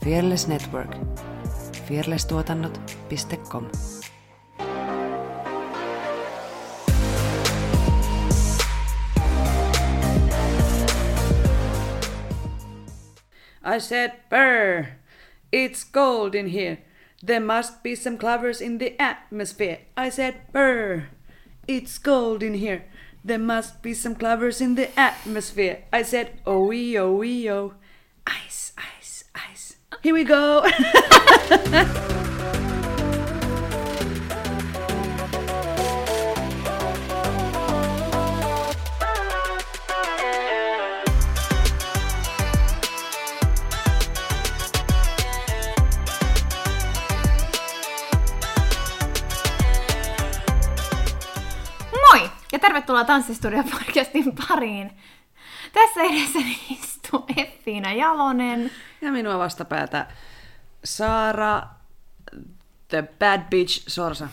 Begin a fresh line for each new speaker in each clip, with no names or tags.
Fearless Network. fearlesstuotannot.com
I said, Brr, it's cold in here. There must be some clovers in the atmosphere. I said, Brr, it's cold in here. There must be some clovers in the atmosphere. I said, oh oh oh. Here we go.
Moi ja tervetuloa Tanssistudio podcastin pariin. Tässä edessäni istuu Effiina Jalonen.
ja minua vastapäätä Saara, the bad bitch Sorsa.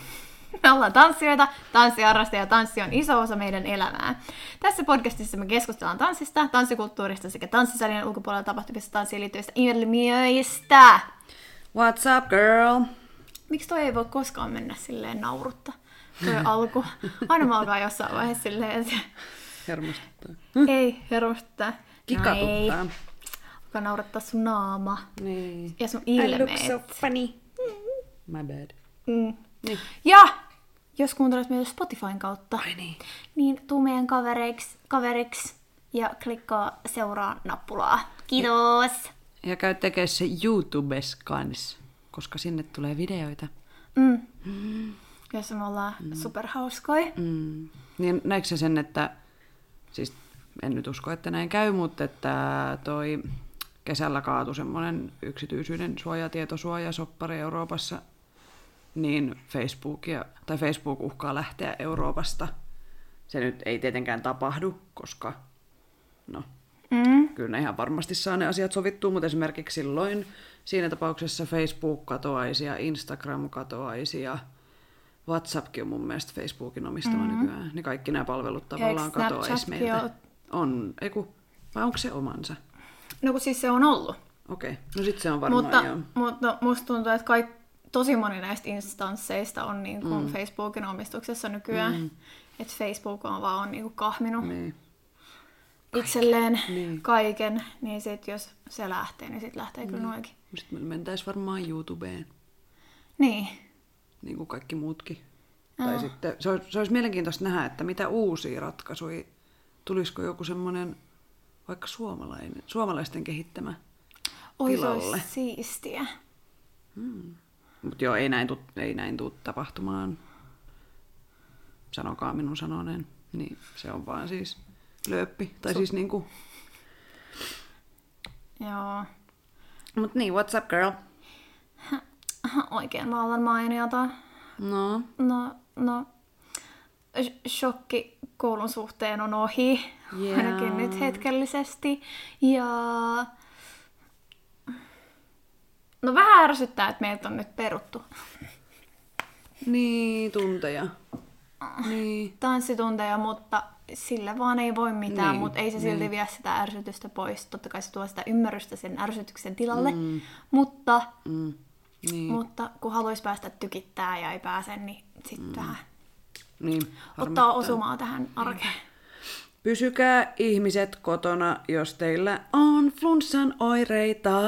Me ollaan tanssijoita, tanssiharrastajia ja tanssi on iso osa meidän elämää. Tässä podcastissa me keskustellaan tanssista, tanssikulttuurista sekä tanssisalien ulkopuolella tapahtuvista tanssiin liittyvistä ilmiöistä.
What's up, girl?
Miksi toi ei voi koskaan mennä silleen naurutta? Toi alku. Aina mä alkaa jossain vaiheessa silleen, että
Hermostuttaa.
ei hermostuttaa. No ei.
Kikatuttaa.
Alkaa naurattaa sun naama
Niin.
ja sun
I look
ilmeet.
so funny. My bad.
Mm.
Niin.
Ja jos kuuntelet meitä Spotifyn kautta,
Ai niin.
niin tuu meidän kavereiksi, kaveriksi ja klikkaa seuraa nappulaa. Kiitos!
Ja käy tekee se YouTubes kanssa, koska sinne tulee videoita.
Mm. Jossa me ollaan mm. superhauskoja.
Mm. Niin näetkö sen, että, siis en nyt usko, että näin käy, mutta että toi kesällä kaatui semmoinen yksityisyyden suojatietosuojasoppari Euroopassa, niin Facebook, ja, tai Facebook uhkaa lähteä Euroopasta. Se nyt ei tietenkään tapahdu, koska no,
Mm.
kyllä ne ihan varmasti saa ne asiat sovittua, mutta esimerkiksi silloin siinä tapauksessa Facebook katoaisi ja Instagram katoaisi ja WhatsAppkin on mun mielestä Facebookin omistama mm-hmm. nykyään. Niin kaikki nämä palvelut tavallaan katoaisi
Snapchatkin
meiltä.
ole?
On, eiku, vai onko se omansa?
No kun siis se on ollut.
Okei, okay. no sit se on varmaan
Mutta,
joo.
mutta musta tuntuu, että kaik, tosi moni näistä instansseista on niin kuin mm. Facebookin omistuksessa nykyään. Mm. Että Facebook on vaan on niin kuin kahminut
Niin.
itselleen
Niin.
kaiken, niin sit jos se lähtee, niin sit lähtee kyllä noikin.
Sitten me mentäis varmaan YouTubeen,
Niin.
Niin kuin kaikki muutkin. Tai sitten, se olisi, se olisi mielenkiintoista nähdä, että mitä uusia ratkaisuja, tulisiko joku semmoinen vaikka suomalainen, suomalaisten kehittämä
Oi, se
tilalle.
olisi siistiä.
Mutta joo, ei näin, tuu, ei näin tuu tapahtumaan. Sanokaa minun sanoneen. Niin se on vaan siis lööppi. Tai siis niinku...
Joo.
Mut niin, what's up girl?
Oikein vallan mainiota.
No,
No, no, sh- shokki koulun suhteen on ohi,
Jaa.
ainakin nyt hetkellisesti. Ja no vähän ärsyttää, että meiltä on nyt peruttu
niin, tunteja. Niin.
tanssitunteja, mutta sillä vaan ei voi mitään,
Niin,
mutta ei se silti
niin.
vie sitä ärsytystä pois. Totta kai se tuo sitä ymmärrystä sen ärsytyksen tilalle, mutta,
Mm. Niin.
mutta kun haluaisi päästä tykittää ja ei pääse, niin sitten vähän
niin.
ottaa osumaa tähän arkeen.
Pysykää ihmiset kotona, jos teillä on flunssan oireita.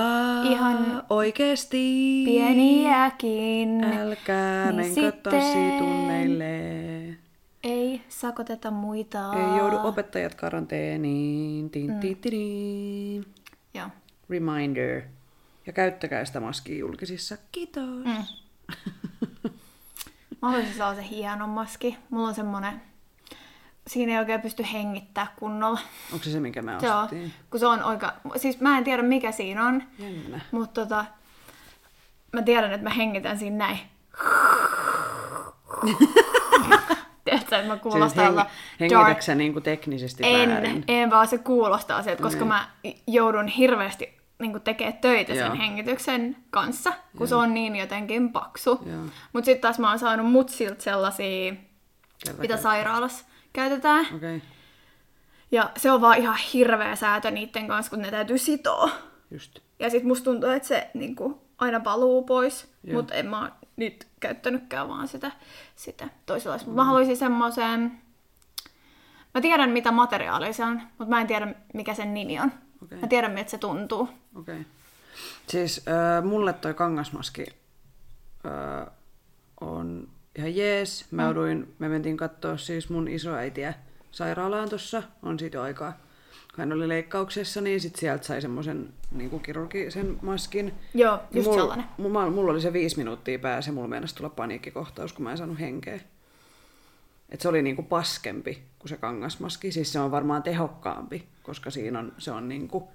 Ihan
oikeesti.
Pieniäkin.
Älkää
Niin
menkö tanssitunneille.
Ei sakoteta muita.
Ei joudu opettajat karanteeniin. Tin, mm.
Joo.
Reminder. Ja käyttäkää sitä maskia julkisissa. Kiitos. Mm.
Mä haluaisin sellaisen hienon maski. Mulla on semmonen... Siinä ei oikein pysty hengittää kunnolla.
Onko se se, minkä
Joo,
ostettiin?
kun se on oikein... Siis mä en tiedä mikä siinä on,
Jännä.
mutta tota... Mä tiedän, että mä hengitän siinä näin. Tiedätkö, että mä
Siis
kuulostan
heng,
olla
hengitätkö sä niinku teknisesti
En,
väärin?
en vaan se kuulostaa sieltä, koska
Niin.
mä joudun hirveästi niin tekemään töitä
Joo.
sen hengityksen kanssa, kun se on niin jotenkin paksu.
Joo.
Mutta sitten taas mä oon saanut mutsilta sellaisia,
Kerro,
mitä sairaalassa käytetään.
Okay.
Ja se on vaan ihan hirveä säätö niiden kanssa, kun ne täytyy sitoa.
just.
Ja sit musta tuntuu, että se niinku, aina paluu pois,
Joo.
mutta en mä nyt käyttänytkään vaan sitä, sitä toisenlaista. Mm. Mä haluaisin semmoisen... Mä tiedän, mitä materiaalia se on, mutta mä en tiedä, mikä sen nimi on.
Okei.
Mä tiedän, miltä se tuntuu.
Okei. Okay. Siis äh, mulle toi kangasmaski äh, on ihan jees. Mä jouduin, me mentiin katsoa siis mun isoäitiä sairaalaan tossa, on siitä jo aikaa. Kun hän oli leikkauksessa, niin sit sieltä sai semmoisen niin kirurgisen maskin.
Joo, just
mulla,
sellainen.
Mulla, mulla oli se viisi minuuttia päässä ja mulla meinasi tulla paniikkikohtaus, kun mä en saanut henkeä. Et se oli niinku paskempi kuin se kangasmaski. Siis se on varmaan tehokkaampi, koska siinä on, se on niinku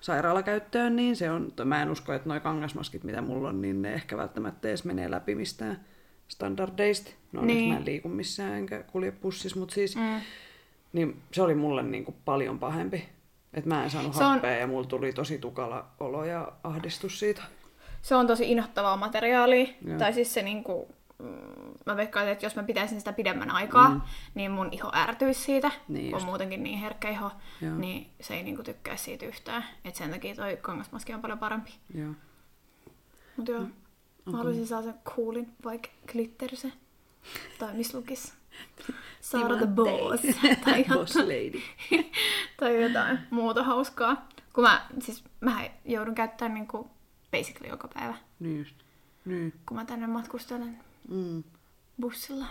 sairaalakäyttöön, niin se on, mä en usko, että nuo kangasmaskit, mitä mulla on, niin ne ehkä välttämättä edes menee läpi mistään standardeista. No
Niin.
mä en liiku missään enkä kulje pussissa, mutta siis mm. niin se oli mulle niinku paljon pahempi. Että mä en saanut
Se on-
happea ja mulla tuli tosi tukala olo ja ahdistus siitä.
Se on tosi inhottavaa materiaalia.
Joo.
Tai siis se niinku, mm, mä veikkaan, että jos mä pitäisin sitä pidemmän aikaa, mm. niin mun iho ärtyisi siitä,
Niin
kun on muutenkin niin herkkä iho,
Joo.
niin se ei niinku tykkää siitä yhtään. Et sen takia toi kangasmaski on paljon parempi.
Joo.
Mut joo, mä haluaisin sellaisen coolin, vaikka glitterse. Tai missä lukis? Saada the boss. tai,
Boss lady.
tai jotain muuta hauskaa. Kun mä, siis mä joudun käyttämään niinku basically joka päivä,
Niin just. Niin.
kun mä tänne matkustelen
Mm.
Bussilla.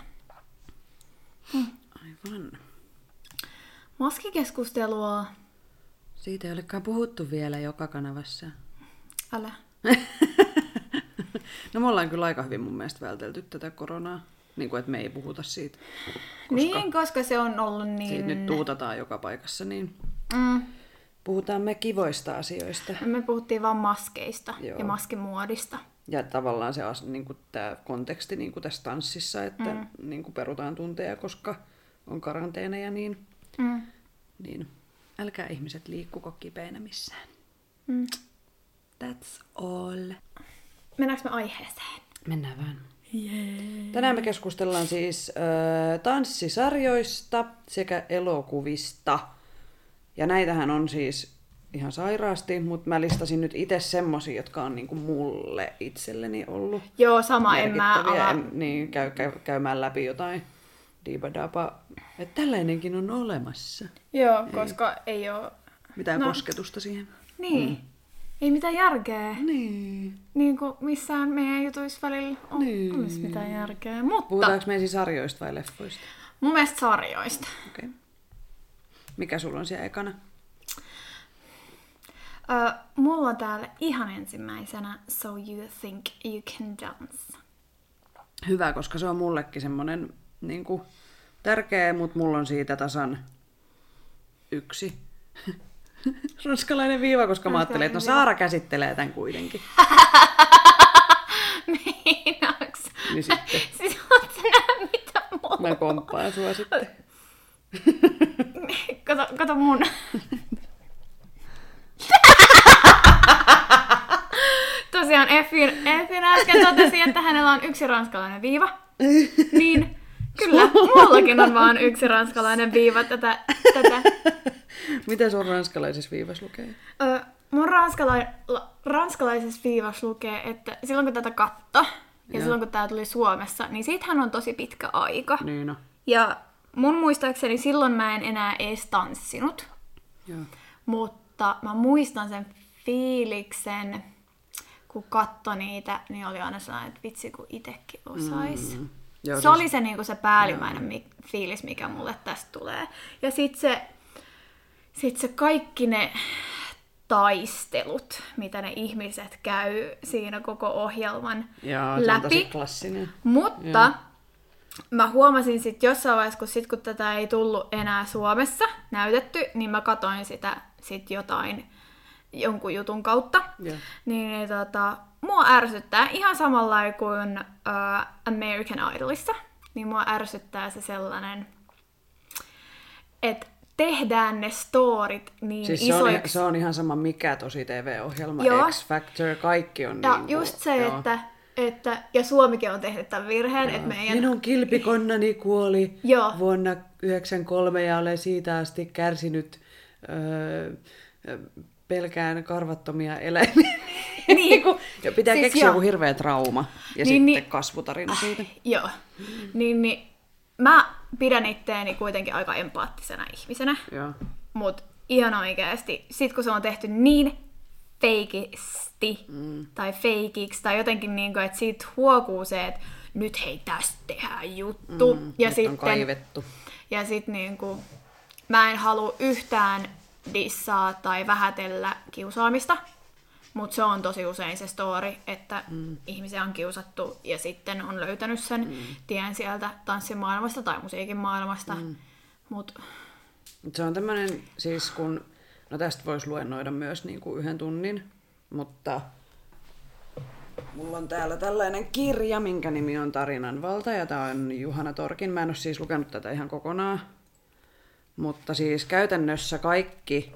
Aivan.
Maskikeskustelua.
Siitä ei olekaan puhuttu vielä joka kanavassa.
Älä.
No me ollaan kyllä aika hyvin mun mielestä vältelty tätä koronaa. Niin kuin, että me ei puhuta siitä. Koska
Niin, koska se on ollut niin...
siitä nyt tuutataan joka paikassa, niin
Mm.
puhutaan me kivoista asioista.
Me puhuttiin vaan maskeista
Joo.
ja maskimuodista.
Ja tavallaan se niin kuin tämä konteksti niin kuin tässä tanssissa, että mm. niin kuin perutaan tunteja, koska on karanteeneja, niin,
Mm.
niin älkää ihmiset liikkuko kipeänä missään.
Mm.
That's all.
Mennäänkö me aiheeseen?
Mennään vähän. Tänään me keskustellaan siis äh, tanssisarjoista sekä elokuvista. Ja näitähän on siis ihan sairaasti, mutta mä listasin nyt itse semmosia, jotka on niinku mulle itselleni ollut
Joo, sama, en mä ala...
En, niin, käy, käy, käymään läpi jotain diibadapa. Että tällainenkin on olemassa.
Joo, koska ei oo...
Mitään
no.
kosketusta siihen.
Niin. Mm. Ei mitään järkeä.
Niin.
Niin kuin missään meidän jutuissa välillä on
Niin.
olisi mitään järkeä. Mutta
Puhutaanko me siis sarjoista vai leffoista?
mun mielestä sarjoista.
Okei. Okay. Mikä sulla on siellä ekana?
Mulla on täällä ihan ensimmäisenä So You Think You Can Dance.
Hyvä, koska se on mullekin semmonen niin kuin, tärkeä, mutta mulla on siitä tasan yksi. Ranskalainen viiva, koska mä ajattelin, että no Saara käsittelee tämän kuitenkin.
Meinaaks?
Niin sitten
Siis oot sä nähnyt mitä mulla
mä komppaan sua sitten.
Kato, kato mun. Tosiaan Effin, Effin äsken totesi, että hänellä on yksi ranskalainen viiva. Niin, kyllä, mullakin on vaan yksi ranskalainen viiva tätä. tätä.
Mitä sun ranskalaisessa viivassa lukee?
Ö, mun ranskala- la- ranskalaisessa viivassa lukee, että silloin kun tätä katto, ja
Joo.
silloin kun tää tuli Suomessa, niin siitähän on tosi pitkä aika.
Niin no.
Ja mun muistaakseni silloin mä en enää edes tanssinut.
Joo.
Mutta mä muistan sen fiiliksen, kun katto niitä, niin oli aina sellainen, että vitsi kun itekin osais. Mm.
Joo,
se
siis-
oli se, niinku se päällimmäinen mi- fiilis, mikä mulle tästä tulee. Ja sit se, sit se kaikki ne taistelut, mitä ne ihmiset käy siinä koko ohjelman
on
läpi. Mutta
Joo.
mä huomasin sitten jossain vaiheessa, kun, sit, kun tätä ei tullut enää Suomessa näytetty, niin mä katoin sitä sit jotain jonkun jutun kautta.
Joo.
Niin, niin tota, mua ärsyttää ihan samalla kuin uh, American Idolissa. Niin mua ärsyttää se sellainen, että tehdään ne storit niin
Siis se on,
isoiksi.
ihan, se on ihan sama mikä tosi TV-ohjelma,
Joo.
X Factor, kaikki on
ja
niin
just se,
joo.
että, että, ja Suomikin on tehnyt tämän virheen, että meidän
Minun kilpikonnani kuoli
Joo.
vuonna 1993 ja olen siitä asti kärsinyt öö, pelkään karvattomia eläimiä.
Niin.
ja pitää
Siis
keksiä joku hirveä trauma ja
Niin,
sitten
niin-
kasvutarina siitä.
Joo. Niin, niin mä pidän itteeni kuitenkin aika empaattisena ihmisenä,
Joo.
mutta ihan oikeasti, sit kun se on tehty niin feikisti mm. tai feikiksi tai jotenkin niin kuin, että siitä huokuu se, että nyt hei tästä tehdään juttu.
Mm,
ja
nyt
sitten,
on kaivettu.
Ja sit niinku, mä en halua yhtään dissaa tai vähätellä kiusaamista, mutta se on tosi usein se story, että mm. ihmisiä on kiusattu ja sitten on löytänyt sen mm. tien sieltä tanssimaailmasta tai musiikin maailmasta. Mm. Mut,
Se on tämmöinen, siis kun, no tästä voisi luennoida myös niin kuin yhden tunnin, mutta mulla on täällä tällainen kirja, minkä nimi on Tarinan valta, ja tämä on Juhana Torkin. Mä en ole siis lukenut tätä ihan kokonaan, mutta siis käytännössä kaikki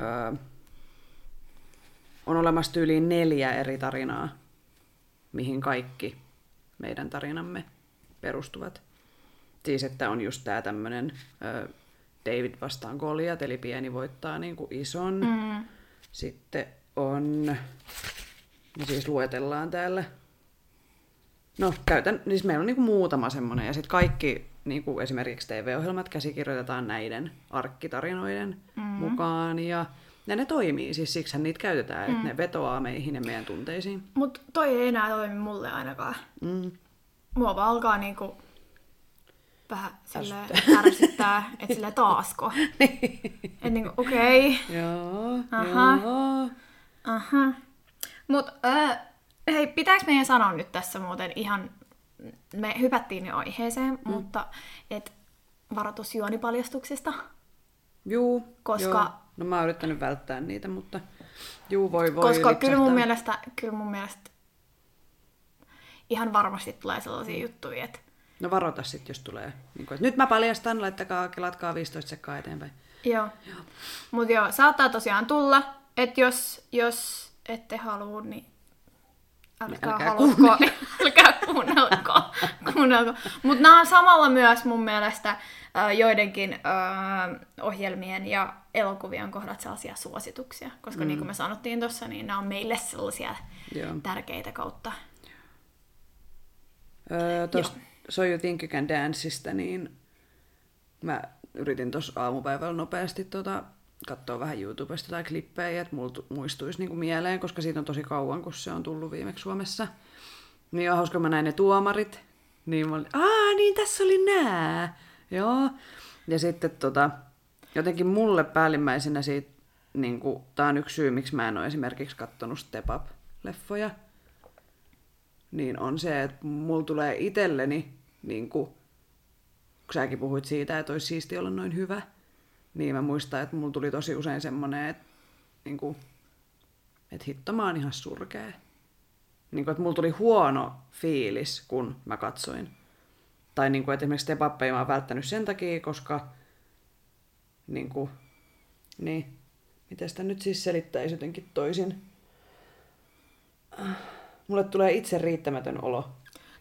öö, on olemassa tyyliin neljä eri tarinaa, mihin kaikki meidän tarinamme perustuvat. Siis, että on just tää tämmönen ö, David vastaan Goliat, eli pieni voittaa niin kuin ison. Mm. Sitten on, me siis luetellaan täällä, no käytän, siis meillä on niin kuin muutama semmonen, ja sitten kaikki niin kuin esimerkiksi TV-ohjelmat käsikirjoitetaan näiden arkkitarinoiden mm. mukaan, ja, ja ne toimii, siis siksi niitä käytetään, mm. että ne vetoaa meihin ja meidän tunteisiin.
mut toi ei enää toimi mulle ainakaan.
Mm.
Mua vaan alkaa niinku vähän silleen ärsyttää, että sille taasko. että niinku, okei, okay,
Joo,
Aha.
joo.
aha. Mut äh, hei, pitääkö meidän sanoa nyt tässä muuten ihan, me hypättiin jo aiheeseen, mm. mutta et varoitus juonipaljastuksista.
Juu,
Koska-
joo. No mä oon yrittänyt välttää niitä, mutta juu, voi voi
Koska kyllä mun, mielestä, kyllä mun mielestä ihan varmasti tulee sellaisia juttuja, että
No varota sitten, jos tulee. Niin kuin, että nyt mä paljastan, laittakaa, kelatkaa 15 sekkaa eteenpäin.
Joo. joo. Mutta joo, saattaa tosiaan tulla, että jos, jos ette halua, niin älkää,
Älkää
halutko, älkää. Kuunnelko. Mutta nämä on samalla myös mun mielestä joidenkin ohjelmien ja elokuvien kohdat sellaisia suosituksia. Koska mm. niin kuin me sanottiin tuossa, niin nämä on meille sellaisia
Joo.
tärkeitä kautta.
Öö, Tuosta So You Think You Can Danceista, niin mä yritin tuossa aamupäivällä nopeasti tota, katsoa vähän YouTubesta tai klippejä, että mulla tu- muistuisi niinku mieleen, koska siitä on tosi kauan, kun se on tullut viimeksi Suomessa. Niin on hauska, mä näin ne tuomarit. Niin mä olin, aa niin tässä oli nää. Joo. Ja sitten tota, jotenkin mulle päällimmäisenä siitä, niin kuin, tää on yksi syy, miksi mä en ole esimerkiksi kattonut Step Up-leffoja, niin on se, että mulla tulee itselleni, niin kun säkin puhuit siitä, että olisi siisti olla noin hyvä, niin mä muistan, että mulla tuli tosi usein semmoinen, että, niin kuin, että hitto mä oon ihan surkea. Niin kuin, että mulla tuli huono fiilis, kun mä katsoin. Tai niin kuin, että esimerkiksi Step Upia mä oon välttänyt sen takia, koska niin kuin, niin, miten sitä nyt siis selittäisi jotenkin toisin. Mulle tulee itse riittämätön olo.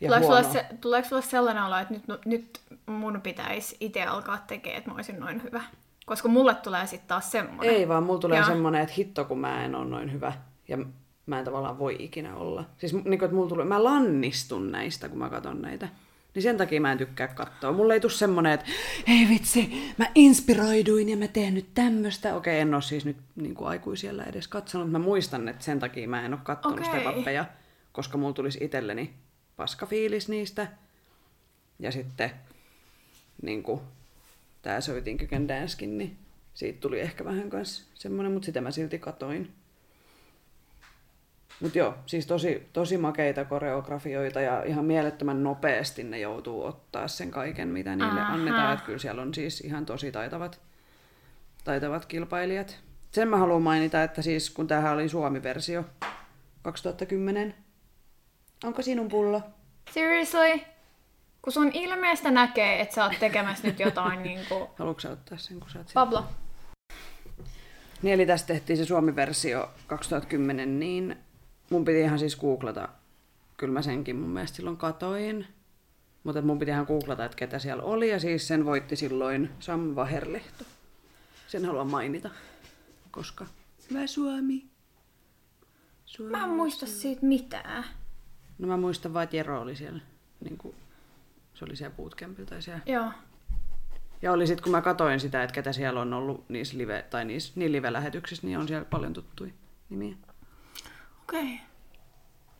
Ja
Tuleeko
huono.
sulle, se, tuleeko sulle sellainen olo, että nyt, nyt mun pitäisi itse alkaa tekemään, että mä olisin noin hyvä? Koska mulle tulee sitten taas semmoinen.
Ei vaan, mulla tulee
Joo.
semmoinen, että hitto kun mä en ole noin hyvä. Ja mä en tavallaan voi ikinä olla. Siis niin kuin, että mulla tulee, mä lannistun näistä, kun mä katson näitä. Niin sen takia mä en tykkää katsoa. Mulle ei tule semmoinen, että hei vitsi, mä inspiroiduin ja mä teen nyt tämmöstä. Okei, en ole siis nyt niin kuin aikuisiellä edes katsonut. Mä muistan, että sen takia mä en ole katsonut
Okei.
step koska mulla tulisi itselleni paska fiilis niistä. Ja sitten niin kuin, tää So You Think You Can Dancekin, niin siitä tuli ehkä vähän kans semmonen, mutta sitä mä silti katoin. Mut joo, siis tosi, tosi makeita koreografioita ja ihan mielettömän nopeasti ne joutuu ottaa sen kaiken, mitä niille
Aha.
annetaan. Että kyllä siellä on siis ihan tosi taitavat, taitavat kilpailijat. Sen mä haluan mainita, että siis kun tämähän oli Suomi-versio 2010. Onko sinun pullo?
Seriously? Kun sun ilmeestä näkee, että sä oot tekemässä nyt jotain niinku...
Haluatko sä ottaa sen, kun sä oot?
Pablo.
Niin eli tästä tehtiin se Suomi-versio 2010, niin mun piti ihan siis googlata, kyllä mä senkin mun mielestä silloin katoin, mutta mun piti ihan googlata, että ketä siellä oli, ja siis sen voitti silloin Sam Vaherlehto. Sen haluan mainita. koska hyvä Suomi. Suomi.
Mä en muista siitä mitään.
No mä muistan vaan, että Jero oli siellä. Niin kuin, se oli siellä bootcampilla tai siellä.
Joo.
Ja oli sitten, kun mä katoin sitä, että ketä siellä on ollut niissä live, tai niissä, niin live-lähetyksissä, niin on siellä paljon tuttuja nimiä.
Okei. Okay.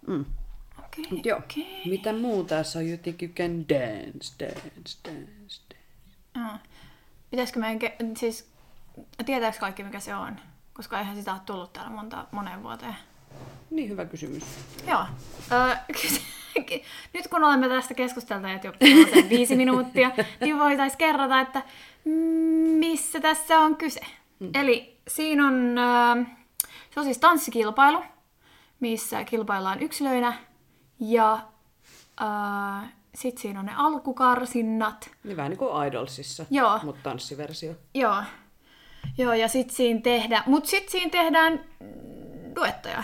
Mm.
Okei.
Mut joo,
Okei.
mitä muuta so you think you can dance, dance, dance, dance.
Joo. Pitäisikö meidän, ke- siis tietääkö kaikki mikä se on? Koska eihän sitä ole tullut täällä monta, moneen vuoteen.
Niin hyvä kysymys.
Joo. Öö, nyt kun olemme tästä keskustelleet jo viisi minuuttia, niin voitaisiin kerrata, että missä tässä on kyse. Mm. Eli siinä on, öö, se on siis tanssikilpailu, missä kilpaillaan yksilöinä ja öö, sitten siinä on ne alkukarsinnat.
Niin vähän niin kuin Idolsissa,
Joo.
mutta tanssiversio.
Joo. Joo, ja sitten siinä tehdään, mutta sitten siinä tehdään duettoja.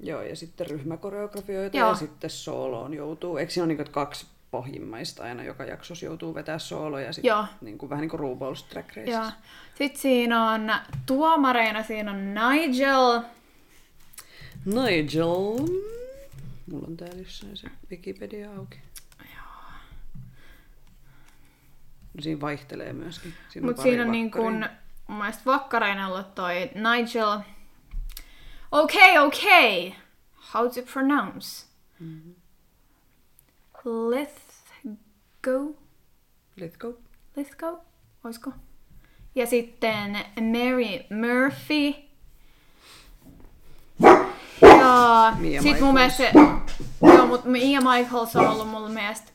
Joo, ja sitten ryhmäkoreografioita
Joo.
ja sitten sooloon joutuu. Eikö siinä ole niin kaksi pohjimmaista aina joka jaksossa joutuu vetää sooloja, sit,
Joo.
niin kuin, vähän niin kuin RuPaul's Drag Race.
Joo. Sitten siinä on tuomareina, siinä on Nigel.
Nigel. Mulla on täällä jossain se Wikipedia auki. No, siinä vaihtelee myöskin. Siinä
Mutta siinä on niin kuin, mun mielestä vakkareina ollut toi Nigel. Okay, okay. How to pronounce?
Mm-hmm.
Lithgow?
Let's go.
Lithgow? Oisko? Ja sitten Mary Murphy. Ja
Mia
sit mun mielestä se, joo, mut Mia Michaels on ollut mun mielestä,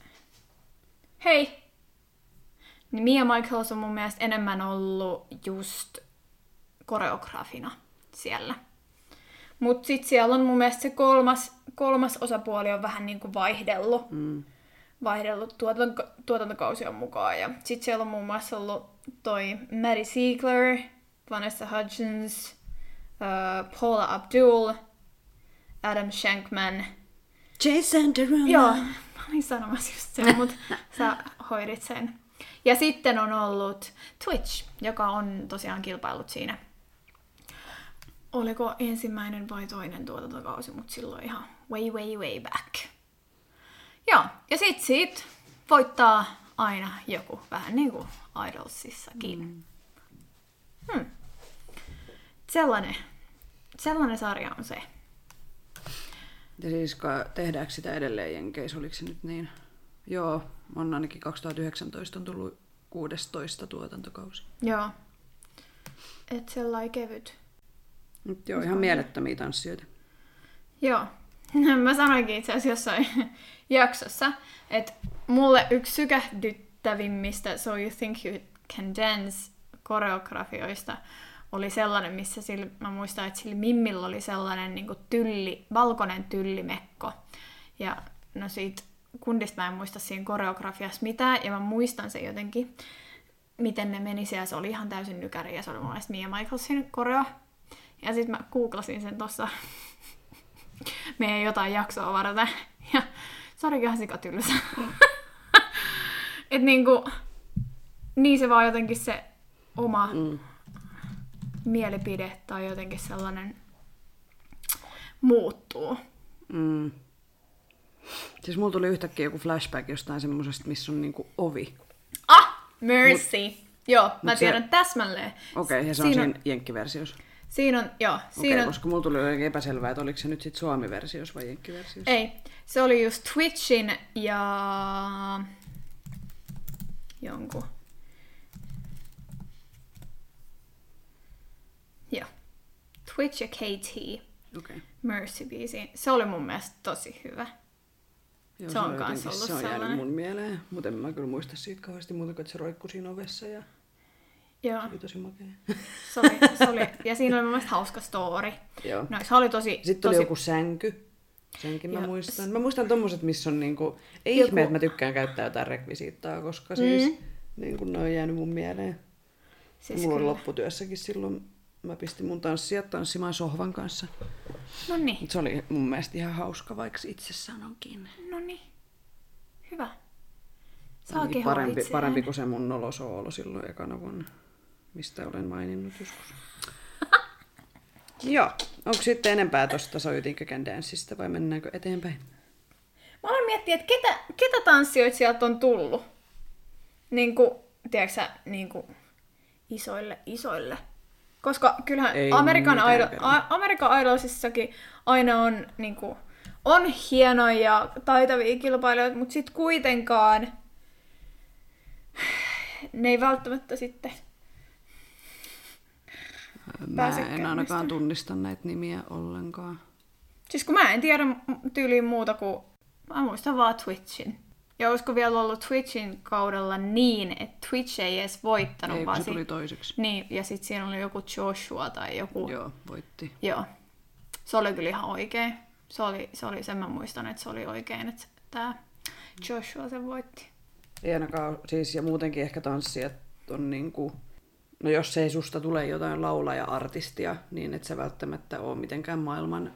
hei, niin Mia Michaels on mun mielestä enemmän ollut just koreografina siellä. Mut sit siellä on mun mielestä se kolmas, kolmas osapuoli on vähän niinku vaihdellut
Mm.
vaihdellut tuotanto, tuotantokausion mukaan. Ja sitten siellä on muun muassa ollut toi Maddie Ziegler, Vanessa Hudgens, uh, Paula Abdul, Adam Shankman.
Jason Derulo.
Joo, mä olin sanomassa just sen, mutta sä hoidit sen. Ja sitten on ollut Twitch, joka on tosiaan kilpailut siinä. Oliko ensimmäinen vai toinen tuotantokausi, mutta silloin ihan way, way, way back. Joo, ja sit siitä voittaa aina joku, vähän niin kuin Idolsissakin. Mm. Hmm. Sellainen, sellainen sarja on se.
Ja siis tehdäänkö sitä edelleen Jenkeissä, oliko se nyt niin? Joo, on ainakin 2019 on tullut 16 tuotantokausi.
Joo. Et sellainen kevyt.
Nyt joo, ihan mielettömiä tanssijoita.
Joo. Mä sanoinkin itse asiassa jossain jaksossa, että mulle yksi sykähdyttävimmistä So You Think You Can Dance koreografioista oli sellainen, missä sillä, mä muistan, että sillä Mimmillä oli sellainen niin tylli, valkoinen tyllimekko. Ja no siitä kundista mä en muista siinä koreografiassa mitään, ja mä muistan sen jotenkin, miten ne meni siellä. Se oli ihan täysin nykäri, ja se oli mun mielestä Mia Michaelsin koreo. Ja sitten mä googlasin sen tuossa meidän jotain jaksoa varten. Ja se olikin ihan sikatylsä. Et niinku, niin se vaan jotenkin se oma
Mm.
Mielipide tai jotenkin sellainen muuttuu.
Mm. Siis mulla tuli yhtäkkiä joku flashback jostain semmosesta, missä on niinku ovi.
Ah! Mercy! Joo, mä
mut se-
tiedän täsmälleen.
Okei, okay, ja se on
Siinä on-
siinä jenkkiversiossa.
Siinä on, joo,
Okei,
siinä
okay,
on,
koska mulla tuli jotenkin epäselvää, että oliko se nyt sit suomi-versiossa vai jenkkiversiossa.
ei, se oli just Twitchin ja jonkun. Joo. Twitch ja KT
Okei. Okay.
Mercy biisi. Se oli mun mielestä tosi hyvä.
Joo,
Se on
oli
kans ollut
Se on jäänyt
sellainen.
mun mieleen, mutta en mä kyllä muista siitä kauheasti muuta kuin, että se roikkui siinä ovessa ja
Joo,
se oli tosi makea.
se oli, se oli, ja siinä oli mun mielestä hauska story.
Joo.
No, se oli tosi,
Sitten oli
tosi
joku sänky. Senkin mä muistan. Mä muistan tommoset, missä on niinku... Ei
Joku-
ihme, että mä tykkään käyttää jotain rekvisiittaa, koska siis niin kun ne on jäänyt mun mieleen.
Siis
Mulla oli
kyllä.
lopputyössäkin silloin, mä pistin mun tanssijat tanssimaan sohvan kanssa.
No niin,
se oli mun mielestä ihan hauska, vaikka itse sanonkin.
no niin. Hyvä. Saa kehua
parempi,
itseään.
parempi kuin se mun nolosoolo silloin ekana vuonna, mistä olen maininnut joskus. Joo. Onko sitten enempää tuosta So You Think You Can Danceista vai mennäänkö eteenpäin?
Mä aloin miettiä, että ketä, ketä tanssijoita sieltä on tullut. Niin kuin, tiedätkö sä, niin kuin isoille, isoille. Koska kyllähän
Ei
Amerikan, Idol. A- Amerikan Idolsissakin aina on, niin kuin, on hienoja ja taitavia kilpailijoita, mutta sitten kuitenkaan ne ei välttämättä sitten
Mä en ainakaan tunnista näitä nimiä ollenkaan.
Siis kun mä en tiedä tyyliin muuta kuin, mä muistan vaan Twitchin. Ja olisiko vielä ollut Twitchin kaudella niin, että Twitch ei edes voittanut,
Ei,
vaan
se
si-
tuli toiseksi.
Niin, ja sitten siinä oli joku Joshua tai joku.
Joo, voitti.
Joo. Se oli kyllä ihan oikein. Se oli, se oli sen mä muistan, että se oli oikein, että tämä Joshua sen voitti.
Ei ainakaan, siis ja muutenkin ehkä tanssijat on niinku, no jos ei susta tule jotain laulaja-artistia, niin et sä välttämättä ole mitenkään maailman,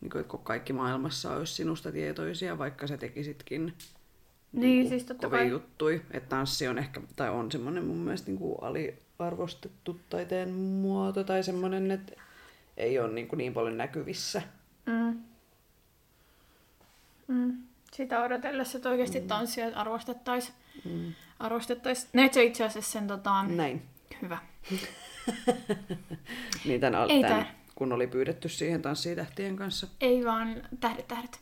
niin kuin, että kaikki maailmassa olisi sinusta tietoisia, vaikka sä tekisitkin
Niin, siis totta
kovin
kai.
juttui. Että tanssi on ehkä, tai on semmoinen mun mielestä niin kuin aliarvostettu taiteen muoto, tai semmoinen, että ei ole niin, kuin niin paljon näkyvissä.
Mm. Mm. Sitä odotellessa, että oikeasti mm. tanssijat arvostettaisiin.
Mm.
Arvostettaisiin. Näit sä itse asiassa sen tota...
Näin.
Hyvä.
Niin tämän,
Ei
tämän, kun oli pyydetty siihen tanssitähtien kanssa.
Ei vaan tähdet, tähdet.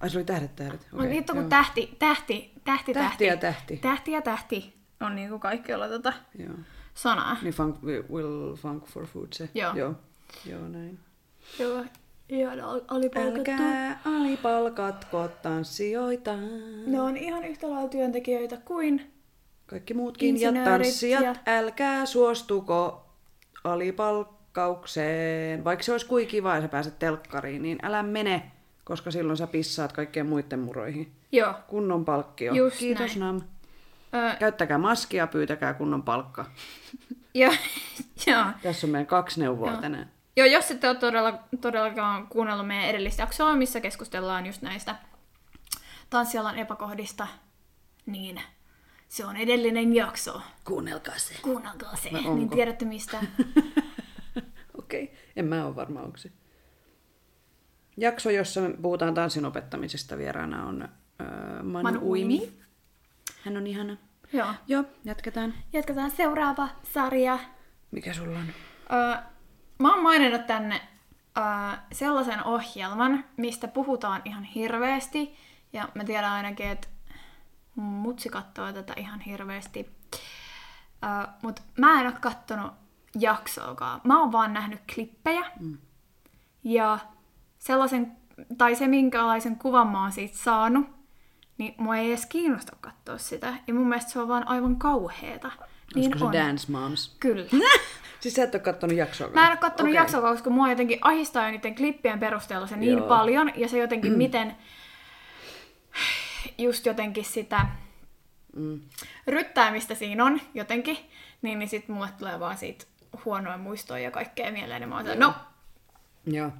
Ai se oli tähdet tähdet.
Okay, Mutta vittu kun tähti, tähti, tähti,
Tähti ja
tähti.
tähti.
Tähti ja tähti on niinku kaikkialla tota
Joo.
sanaa.
Niin funk, will funk for food se.
Joo.
Joo, Joo näin.
Joo, ihan al- alipalkattu.
Älkää alipalkatko tanssijoita.
Ne on ihan yhtä lailla työntekijöitä kuin...
Kaikki muutkin ja tanssijat,
ja-
älkää suostuko alipalkkaukseen. Vaikka se olisi kuin kiva ja sä pääset telkkariin, niin älä mene, koska silloin sä pissaat kaikkien muiden muroihin.
Joo.
Kunnon palkkio.
Just
Kiitos
näin.
Nam.
Ö,
Käyttäkää maskia, pyytäkää kunnon palkka.
joo.
Tässä on meidän kaksi neuvoa
Joo.
tänään.
Joo, jos ette ole todella, todellakaan kuunnellut meidän edellistä jaksoa, missä keskustellaan just näistä tanssialan epäkohdista, niin se on edellinen jakso.
Kuunnelkaa se.
Kuunnelkaa se, niin tiedätte mistä.
Okei, okay. en mä ole varma, onko se. Jakso, jossa me puhutaan tanssin opettamisesta vieraana on öö, Manu,
Manu
Uimi.
Uimi.
Hän on ihana.
Joo.
Joo, jatketaan.
Jatketaan seuraava sarja.
Mikä sulla on?
Öö, mä oon maininnut tänne öö, sellaisen ohjelman, mistä puhutaan ihan hirveästi. Ja mä tiedän ainakin, että mutsi katsoo tätä ihan hirveästi. Öö, Mutta mä en oo kattonut jaksoakaan. Mä oon vaan nähnyt klippejä. Mm. Ja sellaisen, tai se minkälaisen kuvan mä oon siitä saanut, niin mua ei edes kiinnosta katsoa sitä. Ja mun mielestä se on vaan aivan kauheeta. Niin
Olisiko
on.
se Dance Moms?
Kyllä.
Siis sä et ole kattonut jaksoa?
Mä en ole kattonut okay. jaksoa, koska mua jotenkin ahistaa jo niiden klippien perusteella se niin
Joo.
paljon, ja se jotenkin miten just jotenkin sitä
Mm.
ryttäämistä siinä on jotenkin, niin, niin sit mulle tulee vaan siitä huonoja muistoja ja kaikkea mieleen, ja mä oon no,
Joo.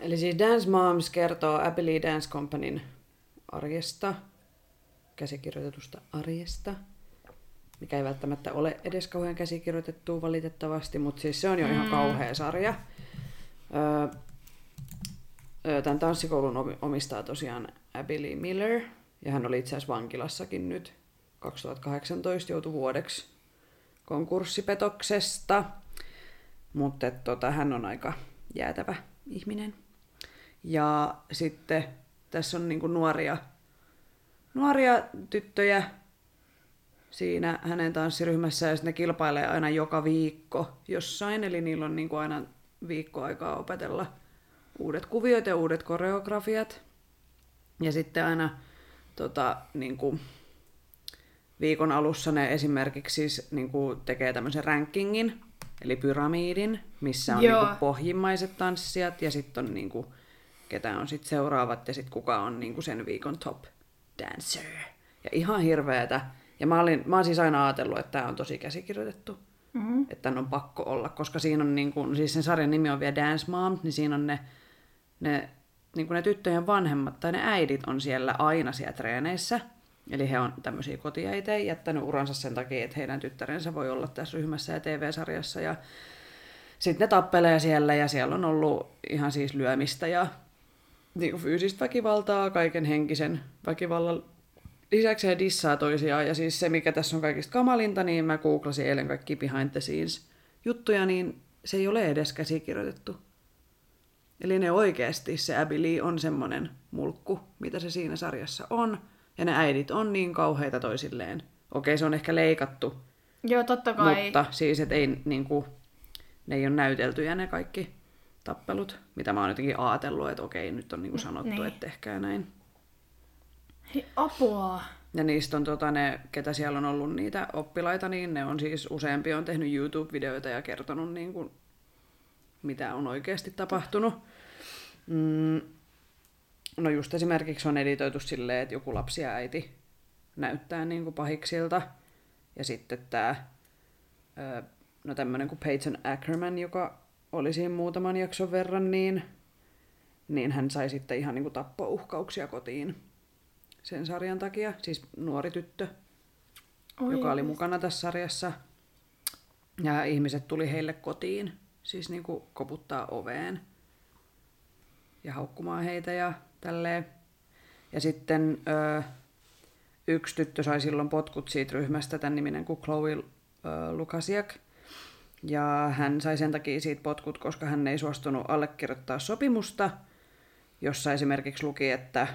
Eli siis Dance Moms kertoo Abilene Dance Companyn arjesta, käsikirjoitetusta arjesta, mikä ei välttämättä ole edes kauhean käsikirjoitettu valitettavasti, mutta siis se on jo ihan kauhea sarja. Öö, tämän tanssikoulun omi- omistaa tosiaan Abilene Miller, ja hän oli itse asiassa vankilassakin nyt 2018, joutui vuodeksi konkurssipetoksesta. Mutta tota, hän on aika jäätävä ihminen. Ja sitten tässä on niinku nuoria, nuoria tyttöjä siinä hänen tanssiryhmässä ja ne kilpailee aina joka viikko jossain. Eli niillä on niinku aina viikko aikaa opetella uudet kuviot ja uudet koreografiat. Ja sitten aina tota, niinku, viikon alussa ne esimerkiksi siis, niinku, tekee tämmöisen rankingin, eli pyramidin, missä on
Joo.
niinku, pohjimmaiset tanssijat ja sitten on niinku, ketä on sitten seuraavat ja sitten kuka on niinku, sen viikon top dancer. Ja ihan hirveetä. Ja mä, olin, mä oon siis aina ajatellut, että tämä on tosi käsikirjoitettu.
mm,
Että tämän on pakko olla, koska siinä on, niin kuin, siis sen sarjan nimi on vielä Dance Mom, niin siinä on ne, ne, niin kuin ne tyttöjen vanhemmat tai ne äidit on siellä aina siellä treeneissä. Eli he on tämmöisiä kotiäitejä jättänyt uransa sen takia, että heidän tyttärensä voi olla tässä ryhmässä ja TV-sarjassa. Ja sitten ne tappelee siellä ja siellä on ollut ihan siis lyömistä ja niin kuin fyysistä väkivaltaa, kaiken henkisen väkivallan lisäksi he dissaa toisiaan. Ja siis se, mikä tässä on kaikista kamalinta, niin mä googlasin eilen kaikki behind the scenes juttuja, niin se ei ole edes käsikirjoitettu. Eli ne oikeasti, se Abby Lee on semmonen mulkku, mitä se siinä sarjassa on. Ja ne äidit on niin kauheita toisilleen. Okei, se on ehkä leikattu,
Joo, totta kai.
mutta siis, että ei, niin kuin, ne ei ole näyteltyjä ne kaikki tappelut, mitä mä oon jotenkin ajatellut, että okei, nyt on niin kuin sanottu,
Niin.
että tehkää näin.
Hei, apua.
Ja niistä on tota, ne, ketä siellä on ollut niitä oppilaita, niin ne on siis useampi on tehnyt YouTube-videoita ja kertonut niin kuin, mitä on oikeasti tapahtunut. Mm, no just esimerkiksi on editoitu silleen, että joku lapsi ja äiti näyttää niin kuin pahiksilta. Ja sitten tämä, no tämmöinen kuin Peyton Ackerman, joka oli siinä muutaman jakson verran, niin, niin hän sai sitten ihan niin kuin tappouhkauksia kotiin sen sarjan takia. Siis nuori tyttö,
Oi.
joka oli mukana tässä sarjassa. Ja ihmiset tuli heille kotiin, siis niin kuin koputtaa oveen ja haukkumaan heitä ja tälleen. Ja sitten ö, yksi tyttö sai silloin potkut siitä ryhmästä, tämän niminen kuin Chloe ö, Lukasiak. Ja hän sai sen takia siitä potkut, koska hän ei suostunut allekirjoittaa sopimusta, jossa esimerkiksi luki, että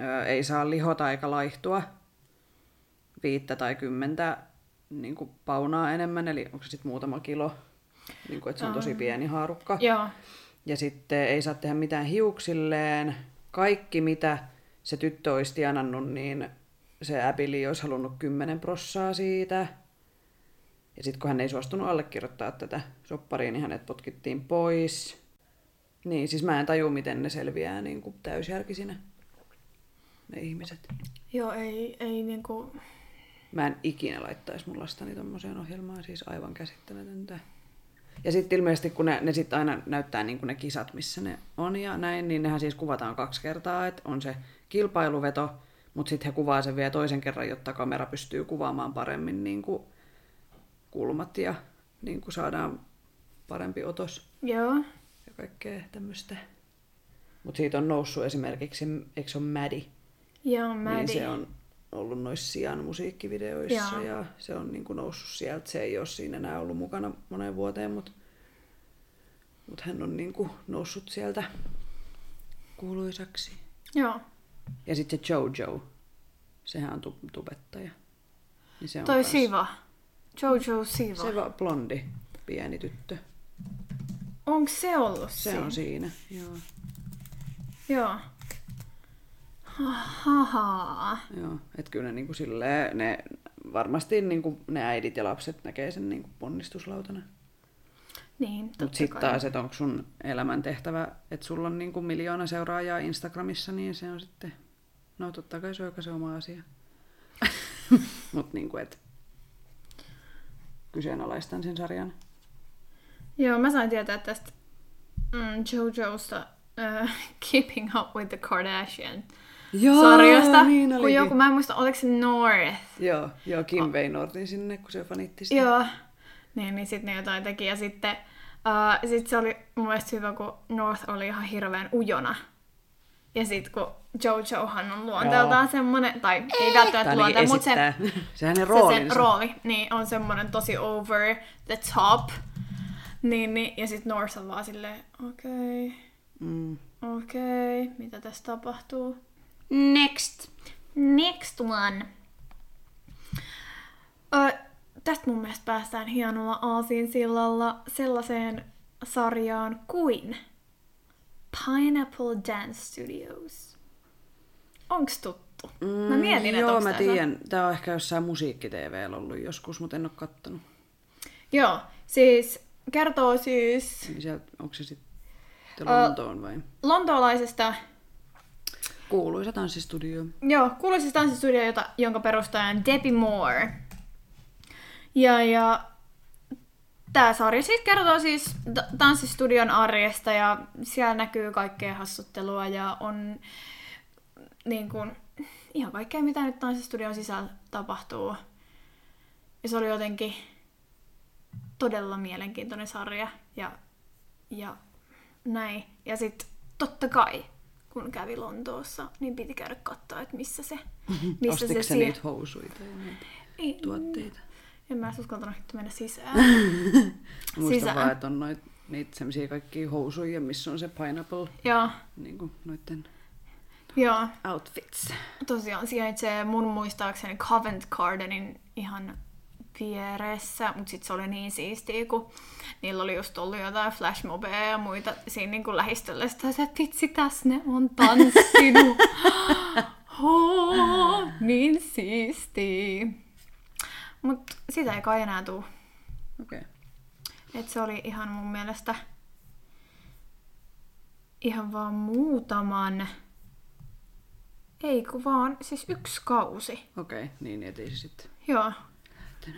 ö, ei saa lihota eikä laihtua viittä tai kymmentä niin kuin paunaa enemmän, eli onko se sitten muutama kilo, niin kuin, että se on tosi pieni haarukka.
Joo.
Ja sitten ei saa tehdä mitään hiuksilleen. Kaikki, mitä se tyttö olisi tienannut, niin se Abili olisi halunnut 10 prossaa siitä. Ja sitten kun hän ei suostunut allekirjoittaa tätä sopparia, niin hänet potkittiin pois. Niin, siis mä en taju, miten ne selviää niin kuin täysjärkisinä, ne ihmiset.
Joo, ei, ei niinku...
Mä en ikinä laittaisi mun lastani tommoseen ohjelmaan, siis aivan käsittämätöntä. Ja sitten ilmeisesti, kun ne, ne sitten aina näyttää niin ne kisat, missä ne on ja näin, niin nehän siis kuvataan kaksi kertaa, että on se kilpailuveto, mutta sitten he kuvaa sen vielä toisen kerran, jotta kamera pystyy kuvaamaan paremmin niin kuin kulmat ja niin kuin saadaan parempi otos
Joo.
ja kaikkea tämmöistä. Mutta siitä on noussut esimerkiksi, eikö se ole Maddie?
Joo, mä
Niin se on ollut noissa Sian musiikkivideoissa
Joo.
ja se on niin kuin noussut sieltä. Se ei ole siinä enää ollut mukana moneen vuoteen, mutta mut hän on niin kuin noussut sieltä kuuluisaksi.
Joo.
Ja sitten se Jojo, sehän on tu- tubettaja. Niin se on
Toi
kans-
Siva. Jojo Siva.
Se va- blondi, pieni tyttö.
Onko se ollut
Se
siinä?
on siinä, joo.
Joo. Haha.
joo. Että kyllä ne, niin kuin silleen, ne varmasti niin kuin ne äidit ja lapset näkee sen niin kuin ponnistuslautana.
Niin,
Mutta
totta
sitten
kai.
taas, että onko sun elämän tehtävä, että sulla on niinku miljoona seuraajaa Instagramissa, niin se on sitten, no totta kai se on joka se oma asia. Mutta niinku, että kyseenalaistan sen sarjan.
Joo, mä sain tietää tästä mm, Jojosta uh, Keeping Up with the Kardashian
Joo,
sarjasta.
niin
kun joku, mä en muista, oliko se North?
Joo, joo Kim vei Nortin sinne, kun se fanitti sitä.
Joo. Niin, niin sitten ne jotain teki. Ja sitten uh, sit se oli mun mielestä hyvä, kun North oli ihan hirveän ujona. Ja sitten kun Jojohan on luonteeltaan semmonen, tai ei
Tai
välttämättä luonteen, mutta
esittää. se hänen
se
roolinsa.
sen rooli niin on semmonen tosi over the top. Niin, niin, ja sitten North on vaan silleen, okei, okay,
mm.
okei, okay, mitä tässä tapahtuu? Next. Next one. Ö, tästä mun mielestä päästään hienolla aasinsillalla sellaiseen sarjaan kuin Pineapple Dance Studios. Onks tuttu? Mä mietin, että
Mm, Joo, mä tiedän. Tää on ehkä jossain musiikki ollut joskus, mutta en ole kattonut.
Joo, siis kertoo siis
Niin sieltä, onko se sitten Lontoon vai?
lontoolaisesta
Kuuluisa tanssistudio.
Joo, kuuluisa tanssistudio, jota, jonka perustaja on Debbie Moore. Ja, ja tämä sarja siis kertoo siis tanssistudion arjesta ja siellä näkyy kaikkea hassuttelua ja on niin kuin, ihan kaikkea, mitä nyt tanssistudion sisällä tapahtuu. Ja se oli jotenkin todella mielenkiintoinen sarja ja, ja näin. Ja sitten totta kai, kun kävi Lontoossa, niin piti käydä katsoa, että missä se, missä
Ostitko
se
niitä housuja tai näitä
Ei,
tuotteita?
En mä uskaltanut mennä sisään.
Muistan
Sisään.
vaan, että on noit, niitä semmosia kaikkia housuja, missä on se pineapple,
Joo,
niin kuin noitten
joo.
outfits.
Tosiaan sijaitsee mun muistaakseni Covent Gardenin ihan vieressä, mutta sitten se oli niin siistiä, kun niillä oli just ollut jotain flashmobeja ja muita siinä niin lähistöllä. Sitten se, että vitsi, tässä ne on tanssinut. Oh, niin siistiä. Mutta sitä ei kai enää.
Okei. Okay.
Et se oli ihan mun mielestä ihan vaan muutaman, ei kun vaan siis yksi kausi.
Okei, okay. niin et ei se sitten.
Joo,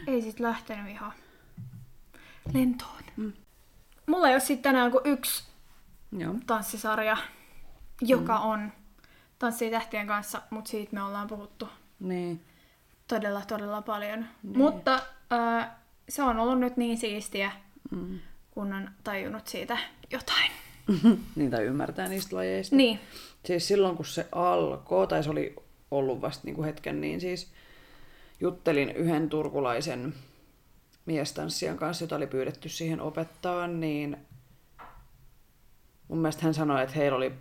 ei sit lähtenyt ihan lentoon.
Mm.
Mulla ei ole sitten tänään kuin yksi
Joo.
tanssisarja, joka mm. on Tanssii tähtien kanssa, mutta siitä me ollaan puhuttu
Niin.
todella, todella paljon. Niin. Mutta äh, se on ollut nyt niin siistiä,
Mm.
kun on tajunnut siitä jotain.
niin tai ymmärtää niistä lajeista.
Niin,
Siis silloin kun se alkoi, tai se oli ollut vasta niin kuin hetken, niin siis juttelin yhden turkulaisen miestanssijan kanssa, jota oli pyydetty siihen opettaa, niin mun mielestä hän sanoi, että heillä oli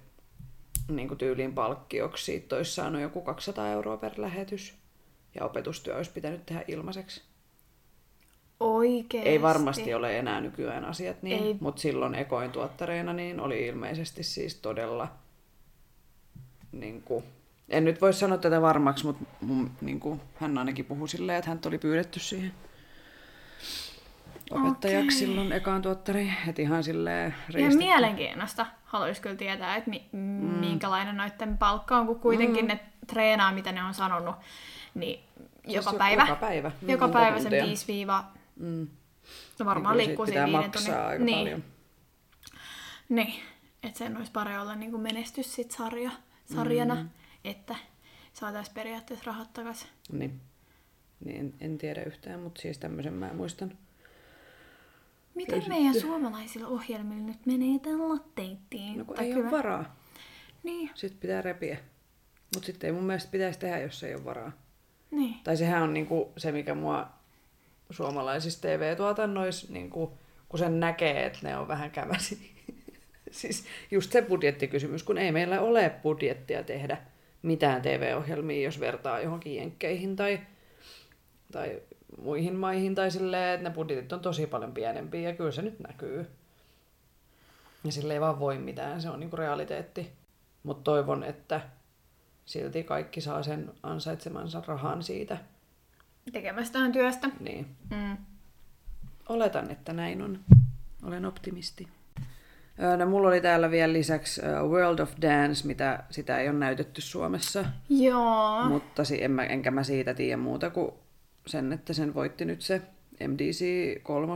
niin kuin tyyliin palkkioksi, siitä olisi saanut joku 200 euroa per lähetys. Ja opetustyö olisi pitänyt tehdä ilmaiseksi.
oikeesti.
Ei varmasti ole enää nykyään asiat niin,
Ei.
mutta silloin ekoin tuottareina niin oli ilmeisesti siis todella, niin kuin, en nyt voi sanoa tätä varmaksi, mutta mun, niin kuin, hän ainakin puhui silleen, että hän oli pyydetty siihen opettajaksi
Okei.
silloin ekaan tuottariin, että ihan silleen riistetty.
mielenkiinnosta haluaisi kyllä tietää, että mi- mm. minkälainen noiden palkka on, kun kuitenkin mm. ne treenaa, mitä ne on sanonut, niin joka
Siis
päivä.
Joka päivä. Mm,
Joka päivä sen
tuntia.
5 viiva...
Mm.
No varmaan
Niin
liikkuu siinä viiden tunnin.
aika
niin.
paljon.
Niin, että sen olisi pari olla niin kuin menestys sit sarja, sarjana, mm. Että saataisiin periaatteessa rahat takaisin.
Niin. niin en, en, tiedä yhtään, mutta siis tämmöisen mä muistan.
Miten meidän suomalaisilla ohjelmilla nyt menee tällä teittiin?
No kun ei ole varaa.
Niin,
Sitten pitää repiä. Mutta sitten ei mun mielestä pitäisi tehdä, jos ei ole varaa.
niin.
Tai sehän on niinku se, mikä mua suomalaisissa TV-tuotannoissa, niinku, kun sen näkee, että ne on vähän kämäsi. siis just se budjettikysymys, kun ei meillä ole budjettia tehdä mitään TV-ohjelmia, jos vertaa johonkin jenkkeihin tai, tai muihin maihin, tai silleen, että ne budjetit on tosi paljon pienempiä, ja kyllä se nyt näkyy. Ja sille ei vaan voi mitään, se on niinku realiteetti. Mutta toivon, että silti kaikki saa sen ansaitsemansa rahan siitä.
Tekemästään työstä.
Niin.
Mm.
Oletan, että näin on. Olen optimisti. No, mulla oli täällä vielä lisäksi World of Dance, mitä sitä ei ole näytetty Suomessa,
Joo.
mutta en mä, enkä mä siitä tiedä muuta kuin sen, että sen voitti nyt se MDC 3,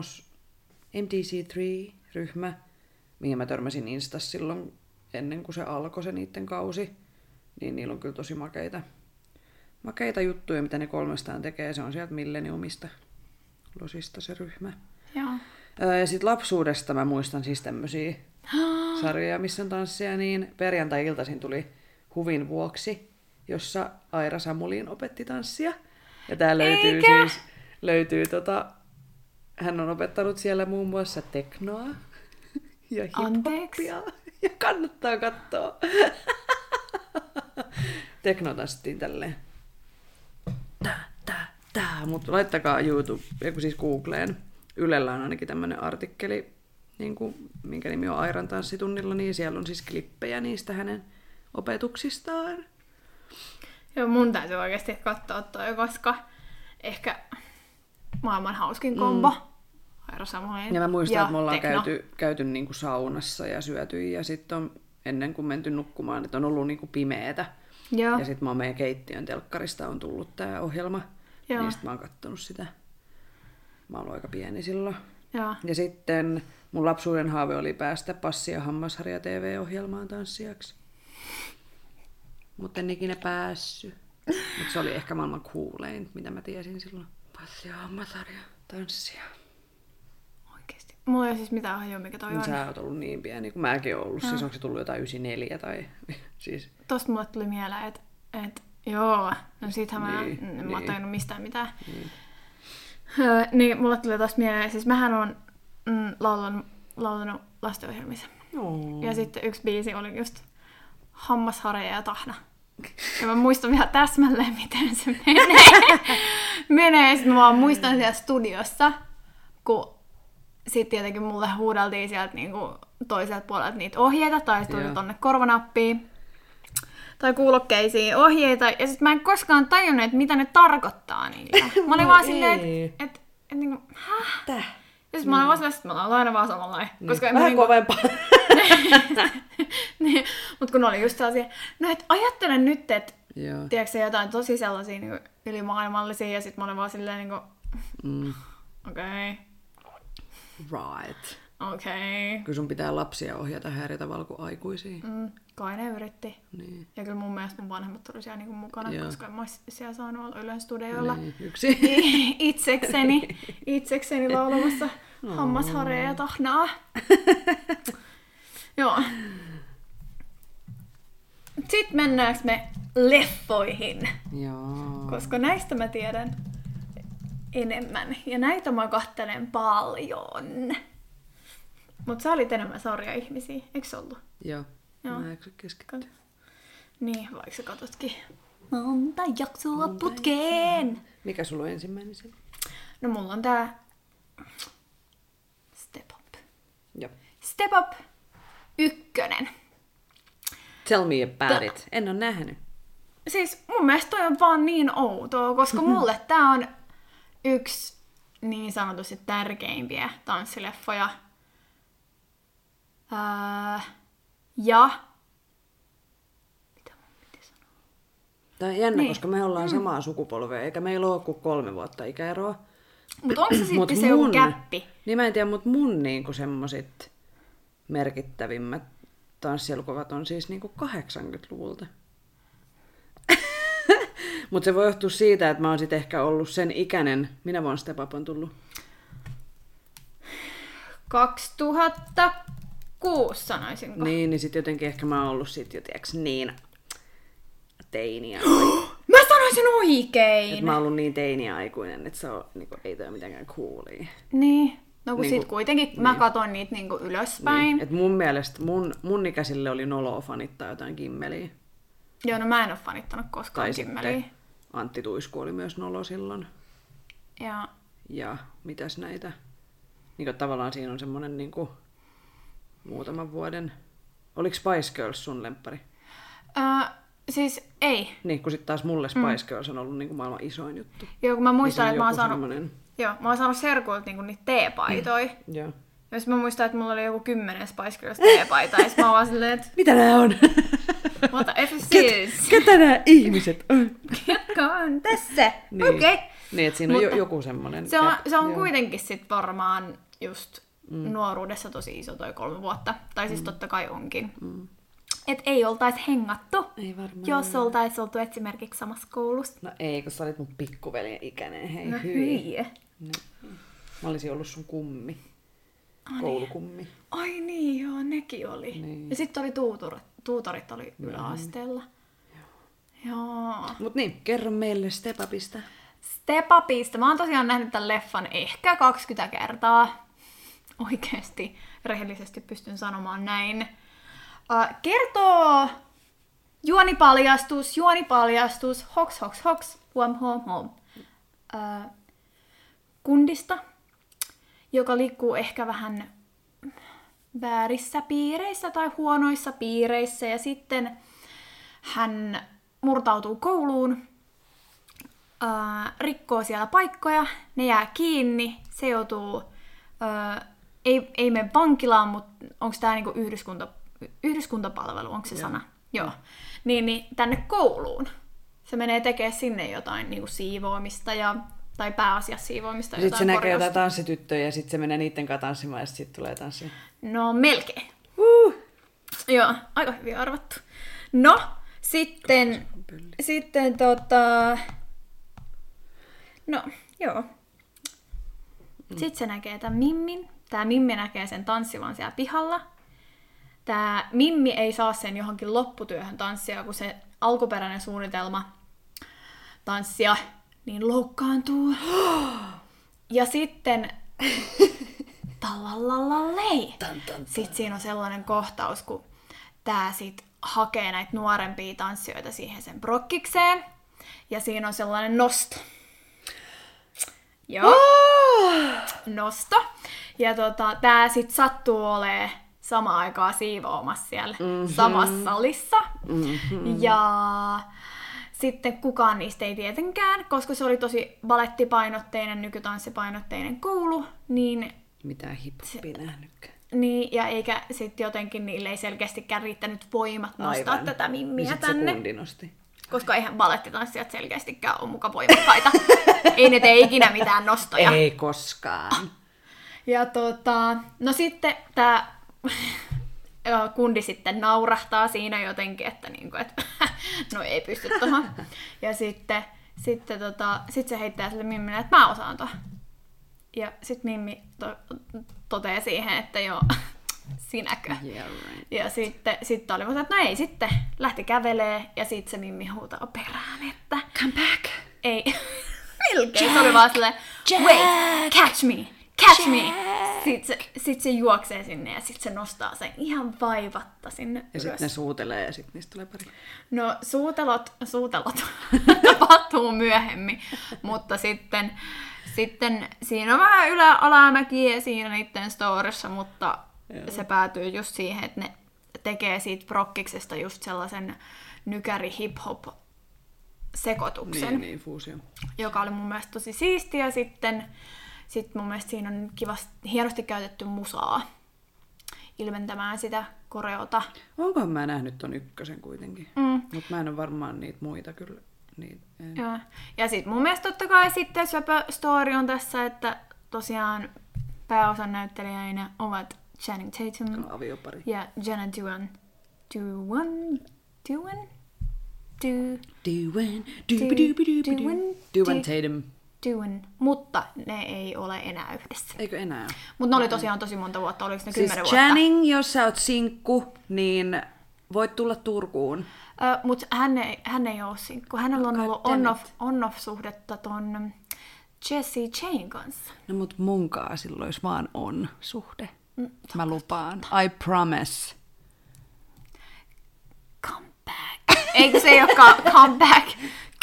MDC 3-ryhmä, mihin mä törmäsin Instas silloin ennen kuin se alkoi se niiden kausi. Niin niillä on kyllä tosi makeita, makeita juttuja, mitä ne kolmestaan tekee. Se on sieltä Millenniumista, Losista se ryhmä.
Joo.
Ja sitten lapsuudesta mä muistan siis tämmöisiä sarjoja, missä on tanssia, niin perjantai-iltaisin tuli Huvin vuoksi, jossa Aira Samulin opetti tanssia. Ja tää löytyy
Eikä?
siis, löytyy tota, hän on opettanut siellä muun muassa teknoa ja hiphoppia. Ja kannattaa katsoa. Tekno tanssittiin tälleen. Tää, tää, tää. Mutta laittakaa YouTube, joku siis Googleen. Ylellä on ainakin tämmönen artikkeli, niin kuin, minkä nimi on Airan tanssitunnilla, niin siellä on siis klippejä niistä hänen opetuksistaan.
Joo, mun täytyy oikeasti katsoa toi, koska ehkä maailman hauskin kombo. Mm. Aira Samoin.
Ja mä muistan, että me ollaan
tekno.
käyty, käyty niin kuin saunassa ja syöty ja sitten on ennen kuin menty nukkumaan, että on ollut niin kuin pimeetä.
Joo.
Ja sitten mä oon meidän keittiön telkkarista on tullut tää ohjelma.
Joo.
Niin sit mä oon kattonut sitä. Mä oon ollut aika pieni silloin.
Joo.
Ja sitten mun lapsuuden haave oli päästä Passi ja Hammasharja TV-ohjelmaan tanssijaksi. Mutta en ikinä päässyt. Mutta se oli ehkä maailman kuulein, mitä mä tiesin silloin. Passi ja Hammasharja tanssia.
Mulla ei ole siis mitään hajua, mikä toi on.
Sä oot ollut niin pieni, kun mäkin oon ollut. Siis onko se tullut jotain 94 tai... siis...
Tosta mulle tuli mieleen, että et, joo, no siitähän mä
Niin,
en
niin.
mä oon tajunnut mistään mitään. Niin. Öö, niin mulle tuli tosta mieleen, siis mähän on mm, laulanut, laulanut lastenohjelmissa.
No.
Ja sitten yksi biisi oli just Hammasharja ja Tahna. Ja mä muistan vielä täsmälleen, miten se menee. menee. Sitten mä vaan muistan siellä studiossa, kun sitten tietenkin mulle huudeltiin sieltä niinku toiselta puolelta niitä ohjeita, tai sitten tuli
Joo.
tonne korvanappiin tai kuulokkeisiin ohjeita, ja sitten mä en koskaan tajunnut, että mitä ne tarkoittaa niillä. Mä olin
No
vaan silleen, että et, et, niinku, häh?
Täh?
Sitten mä vaan silleen, että mä laulan aina vaan samanlainen. Koska
Vähän
niinku-
kovempaa.
niin, mutta kun oli just sellaisia, no et ajattele nyt, että tiedätkö jotain tosi sellaisia niin ylimaailmallisia, ja sitten mä olin vaan silleen niin kuin,
Mm.
okei,
Right.
Okei.
Kyllä sun pitää lapsia ohjata eri tavalla kuin aikuisia.
Mm, kai ne yritti.
Niin.
Ja kyllä mun mielestä mun vanhemmat oli siellä niin mukana,
Joo.
koska en mä siellä saanut olla Ylen studioilla
niin. Yksi.
itsekseni, itsekseni laulamassa hammasharja ja tahnaa. Joo. Sitten mennäänkö me leffoihin?
Joo.
koska näistä mä tiedän enemmän. Ja näitä mä kattelen paljon. Mutta sä olit enemmän sarja-ihmisiä, eikö se ollut?
Joo.
Joo.
Mä eksä keskittyä.
Niin, vaikka sä katsotkin monta jaksoa putkeen.
Mikä sulla on ensimmäinen se?
No mulla on tää Step Up.
Joo.
Step Up ykkönen.
Tell me about it. En ole nähnyt.
Siis mun mielestä toi on vaan niin outoa, koska mulle tää on yksi niin sanotusti tärkeimpiä tanssileffoja. Ää, ja... Mitä mun piti sanoa?
Tämä on jännä,
Niin.
koska me ollaan samaa sukupolvea, eikä meillä ole kuin kolme vuotta ikäeroa.
Mutta onko se sitten
Mut
se joku
mun-
käppi?
Niin mä en tiedä, mutta mun niinku semmosit merkittävimmät tanssielokuvat on siis niinku 80-luvulta. mutta se voi johtua siitä, että mä oon sit ehkä ollut sen ikäinen. Minä vuonna Step Up on tullut?
2006 sanoisinko.
Niin, niin sit jotenkin ehkä mä oon ollut sit jo, tiiäks, niin teiniä.
Mä sanoisin oikein!
Et mä oon ollut niin teiniaikuinen, että se on, niinku, ei toi mitenkään coolia.
Niin. No kun
Niinku-
sit kuitenkin mä katon niitä niinku ylöspäin.
Niin. Et mun mielestä mun, mun ikäisille oli noloa fanittaa jotain kimmeliä.
Joo, no mä en oo fanittanut koskaan
Tai
kimmeliä.
sitten Antti Tuisku oli myös nolo silloin.
Ja
Ja mitäs näitä? Niin kuin tavallaan siinä on semmonen niin kuin muutaman vuoden... Oliko Spice Girls sun lemppari?
Öö, siis ei.
Niin, kun sitten taas mulle Spice Girls on ollut niin kuin maailman isoin juttu.
Joo, kun mä
Niin
muistan, että mä oon saanut,
semmonen-
joo, mä oon saanut serkuilta niinku niitä teepaitoja.
Joo.
Ja mä muistan, että mulla oli joku kymmenen Spice Girls teepaita. Ja mä vaan silleen, että
Mitä nää on?
what the F is this?
Ketä nää ihmiset on?
Ketkä on tässä?
Niin.
Okei. Okay.
Niin, että siinä on
Mutta
jo, joku semmonen...
Se on, se on kuitenkin sit varmaan just mm. nuoruudessa tosi iso toi kolme vuotta. Tai siis mm. totta kai onkin. Mm. Et ei oltais hengattu,
Ei varmaan.
jos oltais oltu esimerkiksi samassa koulussa.
No ei, kun sä olit mun pikkuveljen ikäinen. Hei,
No
hyi.
hyi.
Mä olisin ollut sun kummi. Koulukummi.
Ai niin, joo, nekin oli.
Niin.
Ja sitten oli tuutorit, tuutorit oli yläasteella. Joo.
Mut niin, kerro meille Step Upista.
Step Upista. Mä oon tosiaan nähnyt tämän leffan ehkä 20 kertaa. Oikeesti, rehellisesti pystyn sanomaan näin. Uh, kertoo juonipaljastus, juonipaljastus, hoks, hoks, hoks, huom, huom, huom. Uh, kundista, joka liikkuu ehkä vähän väärissä piireissä tai huonoissa piireissä ja sitten hän murtautuu kouluun, ää, rikkoo siellä paikkoja, ne jää kiinni, se joutuu, ää, ei, ei mene vankilaan, mutta onko tämä niinku yhdyskunta, yhdyskuntapalvelu, onko se sana? Joo. Niin, niin tänne kouluun. Se menee tekemään sinne jotain niinku siivoamista ja, tai pääasiassa siivoamista.
Sitten se näkee jotain tanssityttöjä ja sitten se menee niiden kanssa tanssimaan ja sitten tulee tanssia.
No melkein.
Uh!
Joo, aika hyvin arvattu. No, sitten, sitten tota... No, joo. Sitten se näkee tämän Mimmin, tämä Mimmi näkee sen tanssivan siellä pihalla. Tämä Mimmi ei saa sen johonkin lopputyöhön tanssia, kun se alkuperäinen suunnitelma tanssia niin loukkaantuu. Ja sitten talalalei. Sitten siinä on sellainen kohtaus, kun tää sit hakee näitä nuorempia tanssijoita siihen sen brokkikseen. Ja siinä on sellainen nosto. Joo. Nosto. Ja tota, tää sit sattuu olee samaan aikaan siivoamassa siellä mm-hmm. samassa salissa. Mm-hmm. Ja sitten kukaan niistä ei tietenkään, koska se oli tosi balettipainotteinen, nykytanssipainotteinen koulu, niin...
Mitä hiphopia nähnytkään.
Niin, ja eikä sitten jotenkin niille ei selkeästikään riittänyt voimat nostaa
Aivan.
tätä mimmiä
niin
tänne.
se nosti.
Koska eihän balettitanssijat selkeästikään ole muka voimakkaita. ei ne tee ikinä mitään nostoja.
Ei koskaan.
Ja tota, no sitten tämä kundi sitten naurahtaa siinä jotenkin, että, niinku, että no ei pysty tuohon. Ja sitten, sitten tota, sit se heittää sille Mimmille, että mä osaan tuon. Ja sitten Mimmi to, toteaa siihen, että joo, sinäkö.
Yeah, right.
Ja sitten, sitten oli, että no ei sitten, lähti kävelee ja sitten se Mimmi huutaa perään, että
Come back.
ei, melkein. Se oli vaan silleen, wait, catch me, catch me. Sitten se, sit se juoksee sinne ja sitten se nostaa sen ihan vaivatta sinne
Ja sitten ne suutelee ja sitten niistä tulee pari.
No suutelot, suutelot tapahtuu myöhemmin, mutta sitten, sitten siinä on vähän ylä-alamäkiä siinä niiden storissa, mutta
Joo.
se päätyy just siihen, että ne tekee siitä prokkiksesta just sellaisen nykäri hip-hop sekoituksen
Niin, niin, fuusio.
joka oli mun mielestä tosi siistiä. Sitten sit mun mielestä siinä on kivasti, hienosti käytetty musaa ilmentämään sitä koreota.
Onkohan mä nähnyt ton ykkösen kuitenkin?
Mm.
Mutta mä en ole varmaan niitä muita kyllä. Niin, en.
Joo. Ja sitten mun mielestä totta kai sitten Söpö Story on tässä, että tosiaan pääosan näyttelijäinä ovat Channing Tatum
Aviopari.
ja Jenna Dewan. Dewan? Dewan? Du,
Duan,
Du-
dubidubidubidu.
Duan,
Duan
Du-
Tatum.
Dewan. Mutta ne ei ole enää yhdessä.
Eikö enää?
Mutta ne oli tosiaan tosi monta vuotta, oliko ne
Siis
kymmenen vuotta?
Channing, jos sä oot sinkku, niin voit tulla Turkuun.
Ö, Mutta hän ei, hän ei ole sinkku. Hänellä on
God
ollut on-off, on-off-suhdetta ton Jesse Chain kanssa.
No mut munkaa silloin, jos vaan on suhde.
Mm,
Mä lupaan. I promise.
Come back. Eikö se ei olekaan come back?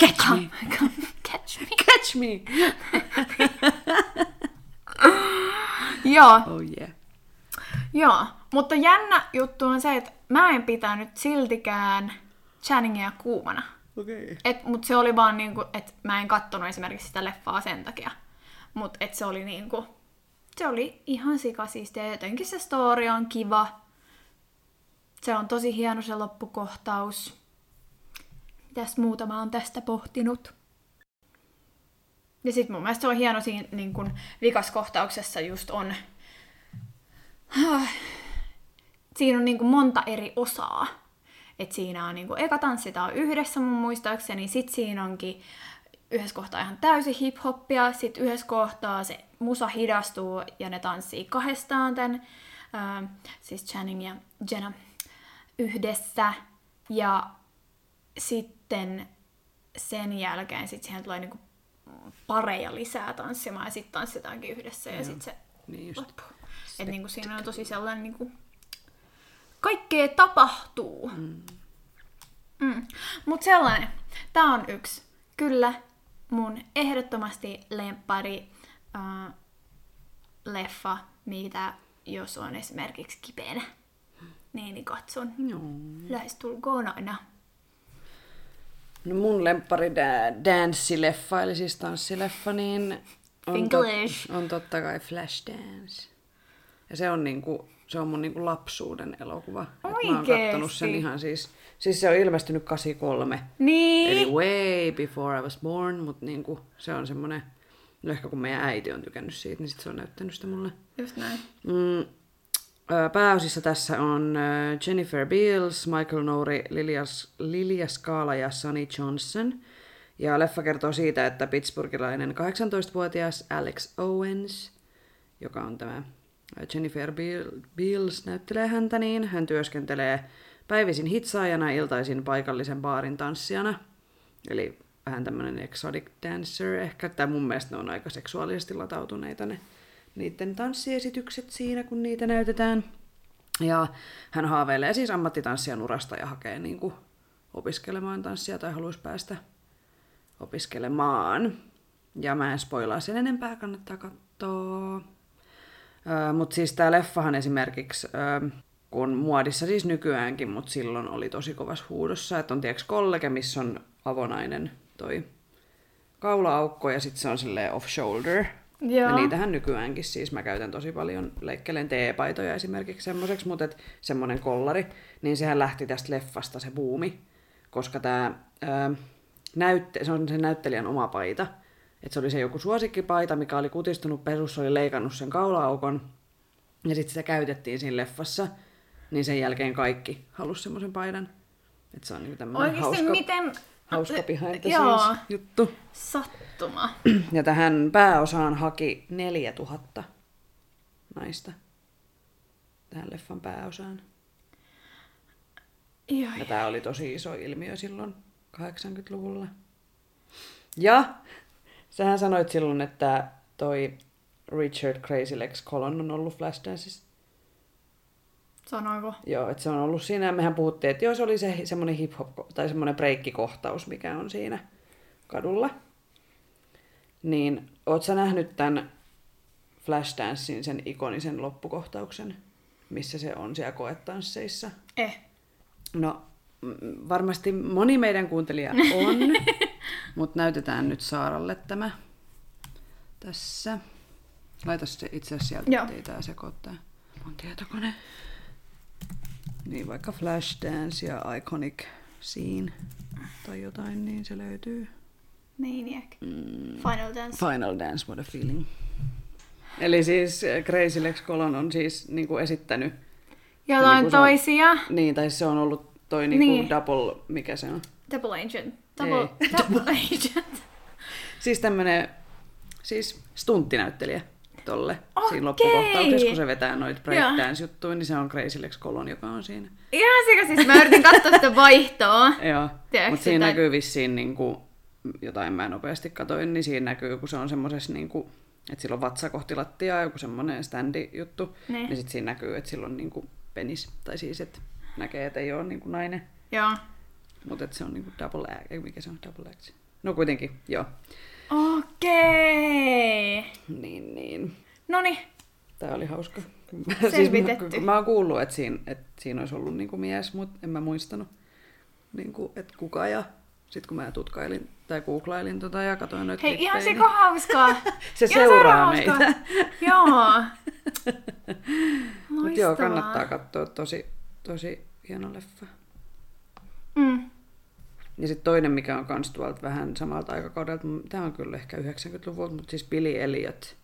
Catch
Come,
me.
come, catch me.
Catch me!
Joo,
Oh yeah.
joo. Mutta jännä juttu on se, että mä en pitänyt siltikään Channingia kuumana.
Okei. Okay.
Et, mut se oli vaan niinku, että mä en kattonut esimerkiksi sitä leffaa sen takia. Mut et se oli niinku, se oli ihan sikasiistiä. ja Jotenkin se story on kiva. Se on tosi hieno se loppukohtaus. Mitäs muuta mä oon tästä pohtinut? Ja sit mun mielestä se on hieno siinä niin kun vikaskohtauksessa just on... Siinä on niin kuin monta eri osaa. Et siinä on niin kuin, eka tanssitaan yhdessä mun muistaakseni, sit siinä onkin yhdessä kohtaa ihan täysin hip-hoppia, sit yhdessä kohtaa se musa hidastuu ja ne tanssii kahdestaan tän, ää, siis Channing ja Jenna yhdessä. Ja sitten sen jälkeen sit siihen tulee niinku pareja lisää tanssimaan ja sitten tanssitaankin yhdessä ja sitten se
Niin just.
loppuu. Et niinku siinä on tosi sellainen niinku, kaikkea tapahtuu. Mm. Mm. Mut sellainen, tää on yksi, kyllä, mun ehdottomasti lemppari äh, leffa, mitä jos on esimerkiksi kipeänä, niin, niin katson lähestulkoon aina.
No mun lemppari da- danssileffa, eli siis tanssileffa, niin on, tot, on totta kai Flashdance. Ja se on, niinku, se on mun niinku lapsuuden elokuva. Et Mä oon
Oikeesti?
kattonut sen ihan siis, siis se on ilmestynyt 83.
Niin!
Eli way before I was born, mutta niinku, se on semmonen, no ehkä kun meidän äiti on tykännyt siitä, niin sit se on näyttänyt sitä mulle.
Just näin.
Mm, pääosissa tässä on Jennifer Beals, Michael Nouri, Lilia, Lilia Skaala ja Sunny Johnson. Ja leffa kertoo siitä, että pittsburghilainen 18-vuotias Alex Owens, joka on tämä Jennifer Beals näyttelee häntä niin. Hän työskentelee päivisin hitsaajana, iltaisin paikallisen baarin tanssijana. Eli vähän tämmöinen exotic dancer ehkä. Tai mun mielestä ne on aika seksuaalisesti latautuneita ne niiden tanssiesitykset siinä, kun niitä näytetään. Ja hän haaveilee siis ammattitanssijan urasta ja hakee niin kuin opiskelemaan tanssia tai haluaisi päästä opiskelemaan. Ja mä en spoilaa sen enempää, kannattaa katsoa. Mutta siis tää leffahan esimerkiksi, öö, kun muodissa siis nykyäänkin, mutta silloin oli tosi kovas huudossa, että on tiedätkö kollege, missä on avonainen toi kaulaaukko ja sitten se on silleen off-shoulder.
Joo.
Ja niitähän nykyäänkin siis mä käytän tosi paljon, leikkelen teepaitoja esimerkiksi semmoiseksi, mutta et semmoinen kollari, niin sehän lähti tästä leffasta se buumi, koska tämä näytte, se on sen näyttelijän oma paita. Et se oli se joku suosikkipaita, mikä oli kutistunut pesussa, oli leikannut sen kaulaaukon, ja sitten sitä käytettiin siinä leffassa, niin sen jälkeen kaikki halusi semmoisen paidan. Et se on niinku tämmöinen
Oikeasti
hauska,
miten...
hauska the
Joo.
juttu.
Sattuma.
Ja tähän pääosaan haki 4000 naista. Tähän leffan pääosaan.
Joo.
Ja tämä oli tosi iso ilmiö silloin 80-luvulla. Ja sähän sanoit silloin, että toi Richard Crazy Legs Colon on ollut Flashdance.
Sanoiko?
Joo, että se on ollut siinä. ja Mehän puhuttiin, että joo, se oli se semmoinen hip-hop tai semmoinen breikkikohtaus, mikä on siinä kadulla. Niin, oot sä nähnyt tämän Flashdance sen ikonisen loppukohtauksen, missä se on siellä koetansseissa?
Eh.
No, mm, varmasti moni meidän kuuntelija on, mutta näytetään nyt Saaralle tämä tässä. Laita se itse asiassa sieltä, ettei tää sekoittaa. Mun tietokone. Niin vaikka Flashdance ja Iconic Scene tai jotain, niin se löytyy.
Maniac.
Mm,
Final Dance.
Final Dance, what a feeling. Eli siis äh, Crazy Lex Colon on siis niin kuin esittänyt,
Jotain
Niin se on-
toisia.
niin, tai se on ollut toi niin
Niin.
double, mikä se on?
Double Agent. Double,
Ei.
double Agent.
Siis tämmönen, siis stunttinäyttelijä tolle
Okei.
siinä loppukohtauksessa, kun se vetää noita breakdance-juttuja, niin se on Crazy Lex Colon, joka on siinä.
Ihan sika, siis mä yritin katsoa sitä vaihtoa.
Joo, mutta siinä näkyy vissiin niinku, jotain mä nopeasti katoin, niin siinä näkyy, kun se on semmosessa niinku, että sillä on vatsa kohti lattiaa, joku semmonen standi-juttu,
Niin.
niin sitten siinä näkyy, että sillä on niinku penis, tai siis, että näkee, että ei ole niinku nainen,
Joo.
mutta että se on niinku double act, mikä se on double act. No kuitenkin, joo.
Okei.
Niin, niin.
Noni.
Tämä oli hauska.
Selvitetty.
Siis mä, mä oon kuullut, että siinä, että siinä olisi ollut niinku mies, mutta en mä muistanut, niinku, että kuka. Ja sitten kun mä tutkailin tai googlailin tota ja katsoin noita
Hei, ihan
klippejä,
sika hauskaa.
Se
Ihan
seuraa
sairaan
meitä.
Joo.
Mutta joo, kannattaa katsoa. Tosi, tosi hieno leffa.
Mm.
Ja sitten toinen, mikä on kans tuolta vähän samalta aikakaudelta, tämä on kyllä ehkä 90-luvulta, mutta siis Billy Elliot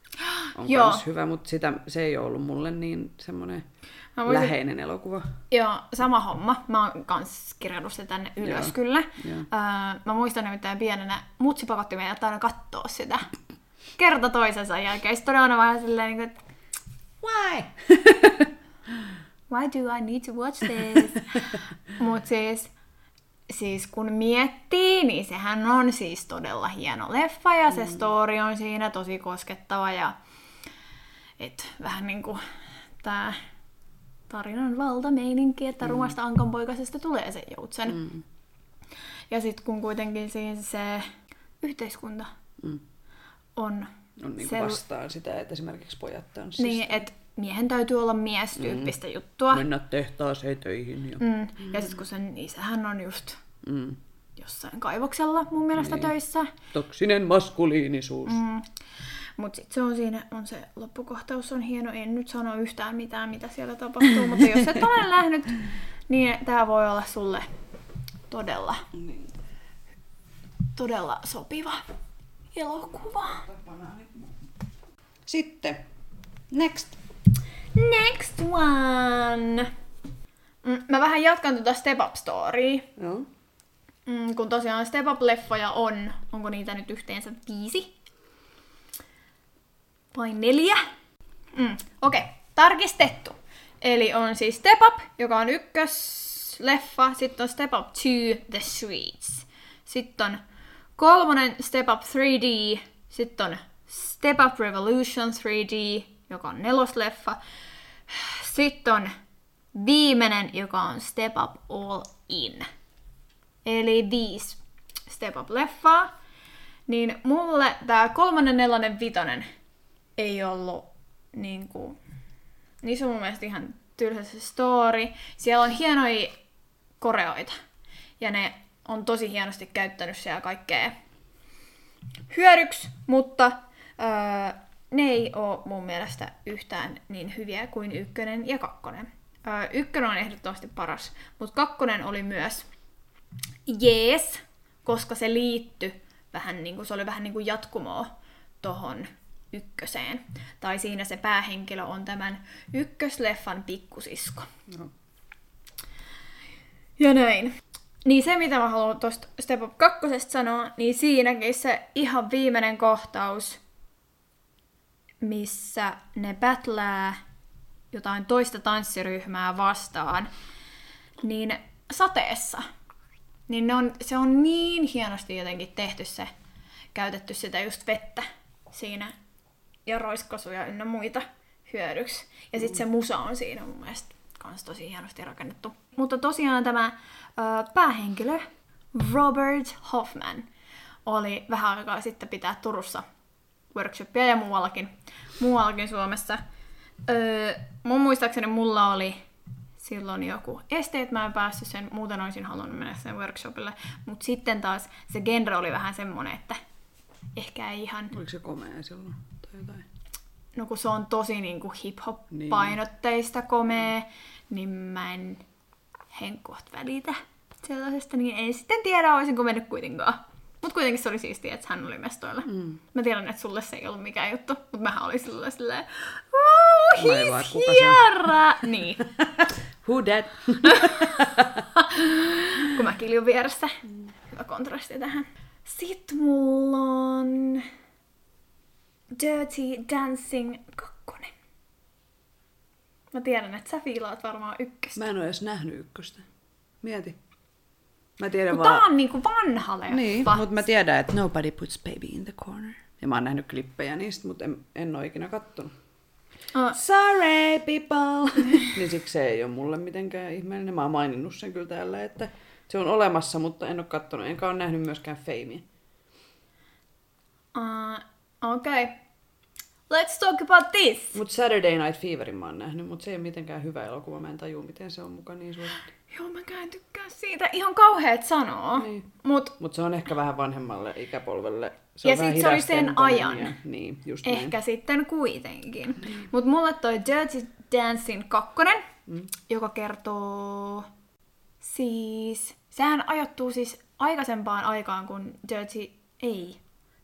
on
Joo.
kans hyvä, mutta sitä, se ei ole ollut mulle niin semmoinen
muistan-
läheinen elokuva.
Joo, sama homma. Mä oon kans kirjannut sen tänne ylös
Joo.
kyllä.
Joo.
Öö, mä muistan nimittäin pienenä, mutsi pakotti meidät aina kattoo sitä. Kerta toisensa jälkeen. Sitten oli aina vähän silleen, niin kuin, why? Why do I need to watch this? Mut siis, siis kun miettii, niin sehän on siis todella hieno leffa ja se story on siinä tosi koskettava ja et vähän niinku tää tarinan valtameininki, että mm. rumasta ankanpoikasesta tulee se joutsen. Mm. Ja sitten kun kuitenkin siis se yhteiskunta
Mm.
on
On niinku
sel-
vastaan sitä, että esimerkiksi pojat tanssista.
niin, että miehen täytyy olla mies tyyppistä mm. juttua.
Mennä tehtaaseen töihin. Ja...
Mm. Ja sitten kun sen isähän on just
Mm.
jossain kaivoksella mun mielestä niin. töissä.
Toksinen maskuliinisuus. Mm.
Mm. Mutta sitten se on siinä, on se loppukohtaus on hieno. En nyt sano yhtään mitään, mitä siellä tapahtuu, mutta jos et ole nähnyt, niin tämä voi olla sulle todella,
Niin.
todella sopiva elokuva.
Sitten, next.
Next one! Mm, Mä vähän jatkan tuota Step Up Storya.
Joo.
Mm, kun tosiaan Step Up-leffoja on, onko niitä nyt yhteensä viisi? Vai neljä? Mm, Okei, okay. tarkistettu. Eli on siis Step Up, joka on ykkösleffa, sitten on Step Up 2, The Streets. Sitten on kolmonen Step Up 3D, sitten on Step Up Revolution 3D, joka on nelosleffa. Sitten on viimeinen, joka on Step Up All In. Eli viisi Step Up-leffaa. Niin mulle tää kolmannen, nelonen, vitonen ei ollut niinku... Niissä on mun mielestä ihan tylsä se story. Siellä on hienoja koreoita. Ja ne on tosi hienosti käyttänyt siellä kaikkea hyödyksi, mutta öö, ne ei ole mun mielestä yhtään niin hyviä kuin ykkönen ja kakkonen. Öö, ykkönen on ehdottomasti paras, mutta kakkonen oli myös jees, koska se liittyi vähän niin kuin, se oli vähän niin kuin jatkumoa tohon ykköseen. Tai siinä se päähenkilö on tämän ykkösleffan pikkusisko.
No.
Ja näin. Niin se, mitä mä haluan tuosta Step Up 2 sanoa, niin siinäkin se ihan viimeinen kohtaus, missä ne battlää jotain toista tanssiryhmää vastaan, niin sateessa. Niin ne on, se on niin hienosti jotenkin tehty se, käytetty sitä just vettä siinä ja roiskasuja ynnä muita hyödyksi. Ja sitten se musa on siinä mun mielestä kans tosi hienosti rakennettu. Mutta tosiaan tämä ö, päähenkilö, Robert Hoffman, oli vähän aikaa sitten pitää Turussa workshopia ja muuallakin, muuallakin Suomessa. Öö, mun muistaakseni mulla oli silloin joku este, että mä en päässyt sen, muuten olisin halunnut mennä sen workshopille. Mutta sitten taas se genre oli vähän semmonen, että ehkä ei ihan,
Oliko se komea silloin tai jotain?
no kun se on tosi niinku hip-hop-painotteista komea, niin mä en henkkoht välitä sellaisesta, niin en sitten tiedä, olisinko mennyt kuitenkaan. Mutta kuitenkin se oli siistiä, että hän oli mestoilla.
Mm.
Mä tiedän, että sulle se ei ollut mikään juttu, mutta mähän olin silloin silleen, oh,
vaan,
he's
kuka se on?"
here! Niin,
Who that?
kun mä kiljun vieressä. Hyvä kontrasti tähän. Sitten mulla on Dirty Dancing 2. Mä tiedän, että sä fiilaat varmaan ykköstä.
Mä en ole edes nähnyt ykköstä. Mieti. Mä tiedän
Kun
vaan...
tää on niinku vanha leffa.
Niin, mutta mä tiedän, että nobody puts baby in the corner. Ja mä oon nähnyt klippejä niistä, mutta en, en ole ikinä kattonut.
Oh,
Sorry, people! niin siksi se ei ole mulle mitenkään ihmeellinen. Mä oon maininnut sen kyllä täällä, että se on olemassa, mutta en ole kattonut. Enkä ole nähnyt myöskään Feimiä.
uh, Okei. Okay. Let's talk about this!
Mutta Saturday Night Feverin mä oon nähnyt, mutta se ei ole mitenkään hyvä elokuva. Mä en tajua, miten se on mukaan niin suosittu.
Joo, mä en tykkää siitä. Ihan kauheet sanoo.
Niin.
Mut
Mutta se on ehkä vähän vanhemmalle ikäpolvelle. Se
Ja
on vähän
sit se oli sen ajan.
Ja, niin, just
ehkä
näin.
sitten kuitenkin. Mut mulle toi Dirty Dancing 2,
Mm.
joka kertoo siis... Sehän ajoittuu siis aikaisempaan aikaan kuin Dirty... Ei.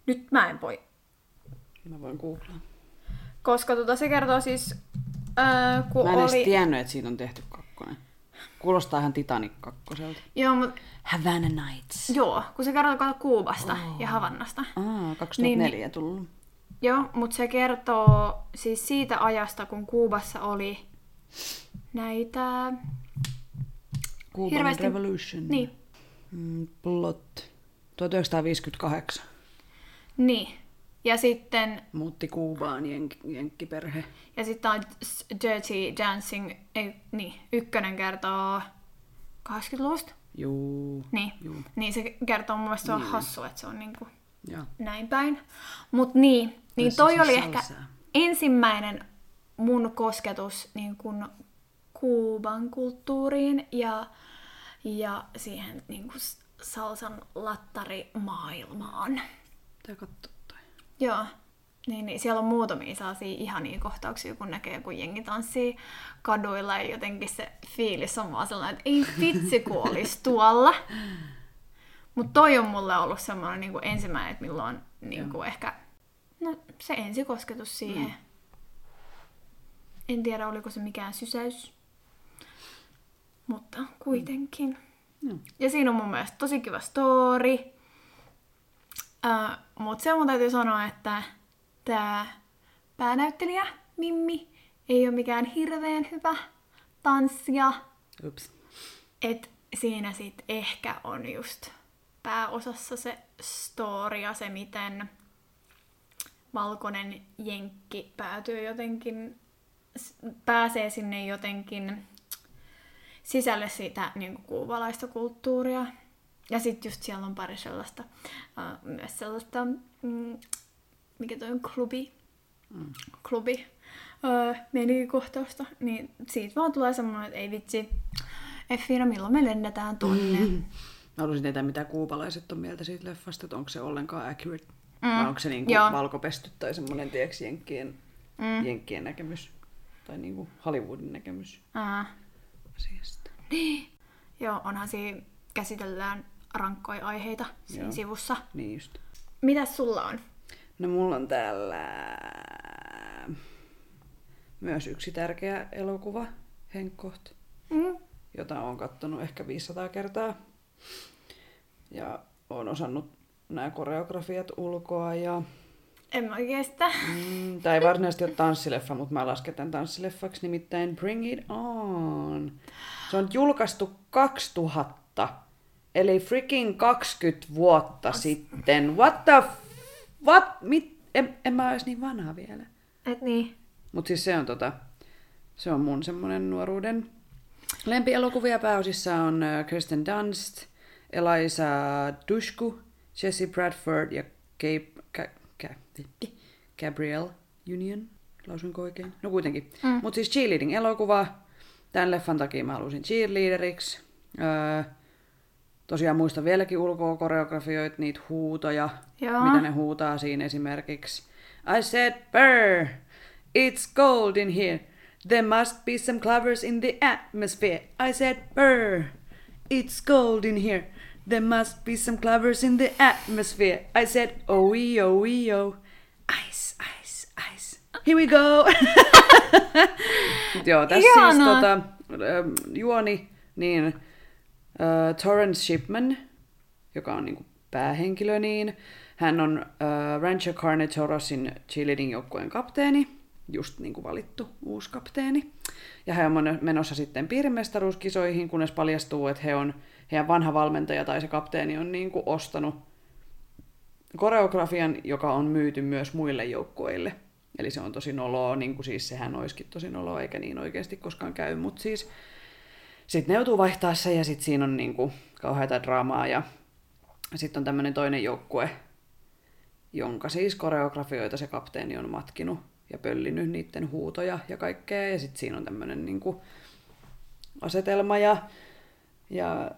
Nyt mä en voi.
Mä voin googlaa.
Koska tota, se kertoo siis... Öö, kun
Mä en edes
oli...
tiennyt, että siitä on tehty kakkonen. Kuulostaa ihan Titanic kakkoselta.
Joo, mut,
Havana Nights.
joo, kun se kertoo Kuubasta oh. ja Havannasta.
Aa, 2004 niin, tullut.
Joo, mutta se kertoo siis siitä ajasta, kun Kuubassa oli näitä...
Cuban
Hirveästi-
Revolution.
Niin,
Mm, plot. 1958.
niin. Ja sitten,
Muutti Kuubaan jenk- jenkkiperhe.
ja sitten on Dirty Dancing, ei, niin, ykkönen kertoo 80-luvusta.
Juu.
Niin.
Juu.
niin se kertoo mun mielestä se on
Niin.
hassu, että se on niinku
Joo.
näin päin. Mut niin, niin
Tässä
toi
se
oli
salsa.
ehkä ensimmäinen mun kosketus niin kun Kuuban kulttuuriin ja, ja siihen niin kun s- salsan lattarimaailmaan.
Tää katsoo toi.
Joo. Niin, niin, siellä on muutamia sellaisia ihania kohtauksia, kun näkee, kun jengi tanssii kaduilla ja jotenkin se fiilis on vaan sellainen, että ei vitsi, kun olisi tuolla. Mutta toi on mulle ollut semmoinen niin ensimmäinen, että milloin niin kuin ehkä no, se ensikosketus siihen. Mm. En tiedä, oliko se mikään sysäys, mutta kuitenkin.
Joo.
Ja siinä on mun mielestä tosi kiva story. Uh, Mutta se mun täytyy sanoa, että tämä päänäyttelijä Mimmi, ei ole mikään hirveän hyvä tanssia.
Ups.
Et siinä sit ehkä on just pääosassa se story ja se, miten valkoinen jenkki päätyy jotenkin, pääsee sinne jotenkin sisälle sitä niin kuuvalaista kulttuuria. Ja sitten just siellä on pari sellaista, uh, myös sellaista, mm, mikä toi on, klubi,
Mm.
klubi uh. Niin siitä vaan tulee semmoinen, että ei vitsi, Effiina, milloin me lennetään tonne?
Mä haluaisin tietää, mitä kuupalaiset on mieltä siitä leffasta, että onko se ollenkaan accurate. Mm. Vai onko se niinku
Joo.
valkopesty tai semmoinen, tiedätkö, jenkkien, mm. jenkkien näkemys. Tai niinku Hollywoodin näkemys
Aa,
asiasta.
joo, onhan siinä käsitellään rankkoja aiheita siinä
Joo.
sivussa.
Niin just.
Mitäs sulla on?
No mulla on täällä myös yksi tärkeä elokuva, Henkkoht,
Mm.
jota olen kattonut ehkä 500 kertaa. Ja olen osannut nämä koreografiat ulkoa ja
En mä oikeastaan.
Mm, tämä ei varsinaisesti ole tanssileffa, mutta mä lasken tämän tanssileffaksi, nimittäin Bring It On. Se on julkaistu 2000, eli freaking 20 vuotta sitten. What the f... What? Mit? En, en mä olisi niin vanha vielä.
Et niin.
Mutta siis se on tota, se on mun semmonen nuoruuden lempielokuvia. Pääosissa on äh, Kirsten Dunst, Eliza Dushku, Jesse Bradford ja Gabe, Ga, Ga, Gabrielle Union. Lausuinko oikein? No kuitenkin. Mm. Mutta siis cheerleading-elokuva. Tämän leffan takia mä halusin cheerleaderiksi. Öö, tosiaan muistan vieläkin ulkoa koreografioita, niitä huutoja,
Joo.
mitä ne huutaa siinä esimerkiksi. I said, Burr, it's cold in here. There must be some clovers in the atmosphere. I said, Burr, it's cold in here. There must be some clovers in the atmosphere. I said, oh wee oh wee oh. Ice, ice, ice. Here we go. Joo, tässä siis
Ihanaa.
tota, ähm, juoni, niin äh, Torrance Shipman, joka on niinku päähenkilö, niin hän on äh, Rancho Carnetorosin cheerleading joukkueen kapteeni, just niinku valittu uusi kapteeni. Ja hän on menossa sitten piirimestaruuskisoihin, kunnes paljastuu, että he on, heidän vanha valmentaja tai se kapteeni on niinku ostanut koreografian, joka on myyty myös muille joukkueille. Eli se on tosi noloa, niin kuin siis sehän olisikin tosi noloa, eikä niin oikeasti koskaan käy, mutta siis sitten ne joutuu vaihtaa se ja sitten siinä on niin kuin kauheata draamaa ja sitten on tämmöinen toinen joukkue, jonka siis koreografioita se kapteeni on matkinut ja pöllinyt niiden huutoja ja kaikkea ja sitten siinä on tämmöinen niin kuin asetelma ja, ja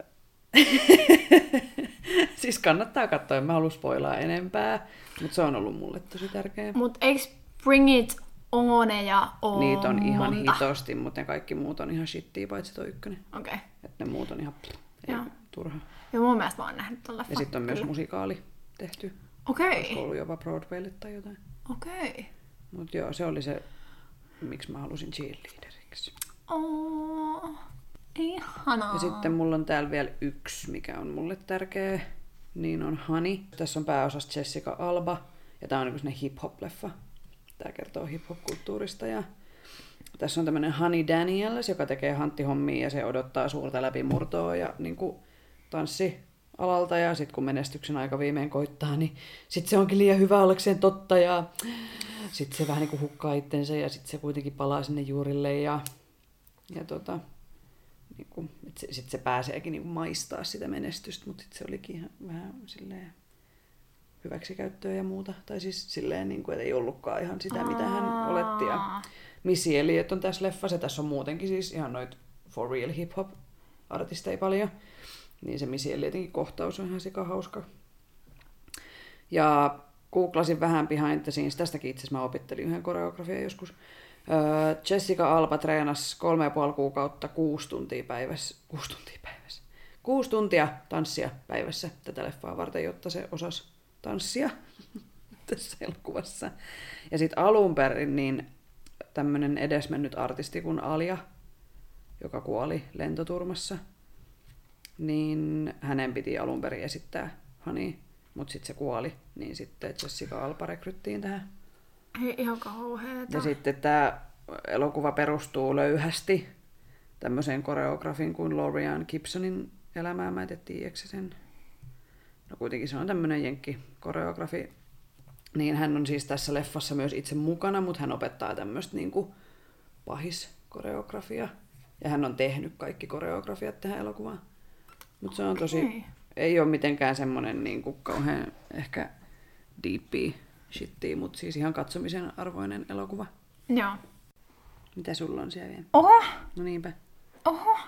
siis kannattaa katsoa, en mä halua spoilaa enempää, mutta se on ollut mulle tosi tärkeä.
Mut eiks Bring It Ongoneja oo
Niitä on ihan
monta?
hitosti, mutta ne kaikki muut on ihan shittiä, paitsi tuo ykkönen.
Okei. Okay.
Että ne muut on ihan pff,
Joo.
turha.
Ja mun mielestä mä oon nähnyt leffan.
Ja sitten on myös
kyllä.
musikaali tehty.
Okei.
Olisiko ollut jopa Broadwaylle tai jotain.
Okei.
Mutta joo, se oli se, miksi mä halusin cheerleaderiksi.
Oh, ihanaa.
Ja sitten mulla on täällä vielä yksi, mikä on mulle tärkeä. Niin on Honey. Tässä on pääosassa Jessica Alba. Ja tää on niinku hip-hop-leffa. Tää kertoo hip-hop-kulttuurista. Ja tässä on tämmönen Honey Daniels, joka tekee hanttihommia ja se odottaa suurta läpimurtoa ja niinku tanssialalta. Ja sitten kun menestyksen aika viimein koittaa, niin sitten se onkin liian hyvä ollakseen totta. Ja sitten se vähän niinku hukkaa itsensä ja sitten se kuitenkin palaa sinne juurille. Ja, ja tota, niin kuin, se, se pääseekin niin kuin maistaa sitä menestystä, mutta sit se olikin ihan vähän silleen hyväksikäyttöä ja muuta. Tai siis silleen, niin kuin, että ei ollutkaan ihan sitä, mitä hän oletti. Ja Missy Elliot on tässä leffassa. Tässä on muutenkin siis ihan noit for real hip-hop artisteja paljon. Niin se Missy Elliotinkin kohtaus on ihan sika hauska. Ja googlasin vähän behind the scenes. Tästäkin itse asiassa mä opettelin yhden koreografian joskus. Öö, Jessica Alba treenasi kolme ja puoli kuukautta kuusi tuntia päivässä. Kuusi tuntia päivässä. Kuusi tuntia tanssia päivässä tätä leffaa varten, jotta se osasi tanssia tässä elokuvassa. Ja sitten alun perin niin tämmöinen edesmennyt artisti kuin Alia, joka kuoli lentoturmassa, niin hänen piti alun perin esittää Hani, mutta sitten se kuoli, niin sitten Jessica Alba rekryttiin tähän
Hei, ihan kauheeta.
ja sitten tämä elokuva perustuu löyhästi tämmöiseen koreografin kuin Lorian Gibsonin elämään. Mä en tiedä, sen? No kuitenkin se on tämmöinen jenkki koreografi. Niin hän on siis tässä leffassa myös itse mukana, mutta hän opettaa tämmöistä niin kuin pahiskoreografia. Ja hän on tehnyt kaikki koreografiat tähän elokuvaan. Mutta se on tosi,
Okei.
ei ole mitenkään semmoinen niin kuin kauhean ehkä deepy shittiä, mutta siis ihan katsomisen arvoinen elokuva.
Joo.
Mitä sulla on siellä vielä?
Oho,
No niinpä.
Oho.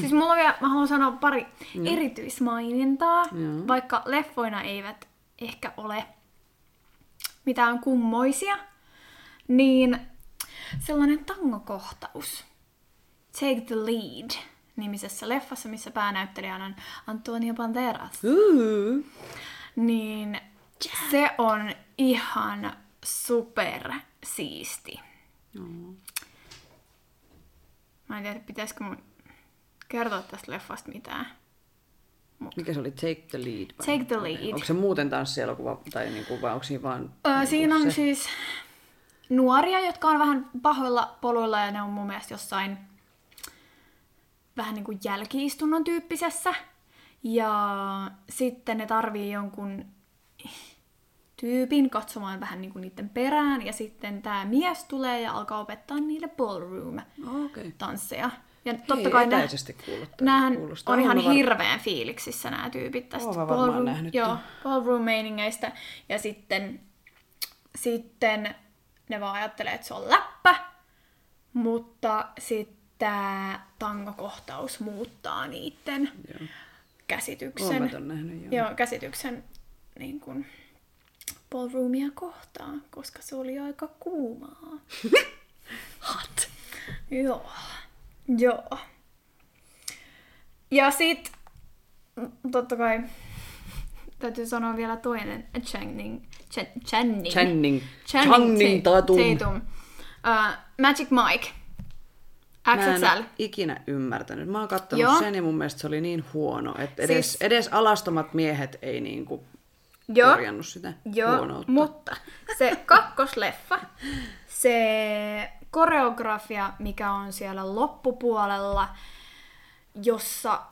Siis mulla on vielä, mä haluan sanoa pari erityismainintaa,
Joo.
vaikka leffoina eivät ehkä ole mitään kummoisia, niin sellainen tangokohtaus, Take the Lead, nimisessä leffassa, missä päänäyttelijänä on Antonio Banderas.
Uh.
niin se on ihan super siisti.
No.
Mä en tiedä, pitäisikö mun kertoa tästä leffasta mitään.
Mikä se oli? Take the lead? Vai?
Take the lead.
Onko se muuten tanssielokuva tai niinku, vai onko siinä vaan...
Öö,
niinku
siinä on
se?
siis nuoria, jotka on vähän pahoilla poluilla ja ne on mun mielestä jossain vähän niin kuin jälkiistunnon tyyppisessä. Ja sitten ne tarvii jonkun tyypin katsomaan vähän niin kuin niiden perään. Ja sitten tämä mies tulee ja alkaa opettaa niille ballroom-tansseja.
Okei.
Ja totta
Hei,
kai. Nämähän
kuulostaa.
on ihan
var-
hirveän fiiliksissä nämä tyypit tästä
nähnyt
joo, ballroom-meiningeistä. Ja sitten, sitten ne vaan ajattelee, että se on läppä, mutta sitten tämä tangokohtaus muuttaa niiden
Joo.
Käsityksen,
joo,
käsityksen niin kuin, ballroomia kohtaan, koska se oli aika kuumaa.
Hot.
Joo. Joo. Ja sit, mm, totta kai, täytyy sanoa vielä toinen Channing. Ch- Channing.
Channing.
Channing,
Tatum.
Tatum. Uh, Magic Mike.
Mä en
XXL.
ikinä ymmärtänyt. Mä oon kattonut
Joo.
sen ja mun mielestä se oli niin huono, että edes,
Siis-
edes alastomat miehet ei niinku
Joo.
korjannut sitä
Joo,
huonoutta.
mutta se kakkosleffa, se koreografia, mikä on siellä loppupuolella, jossa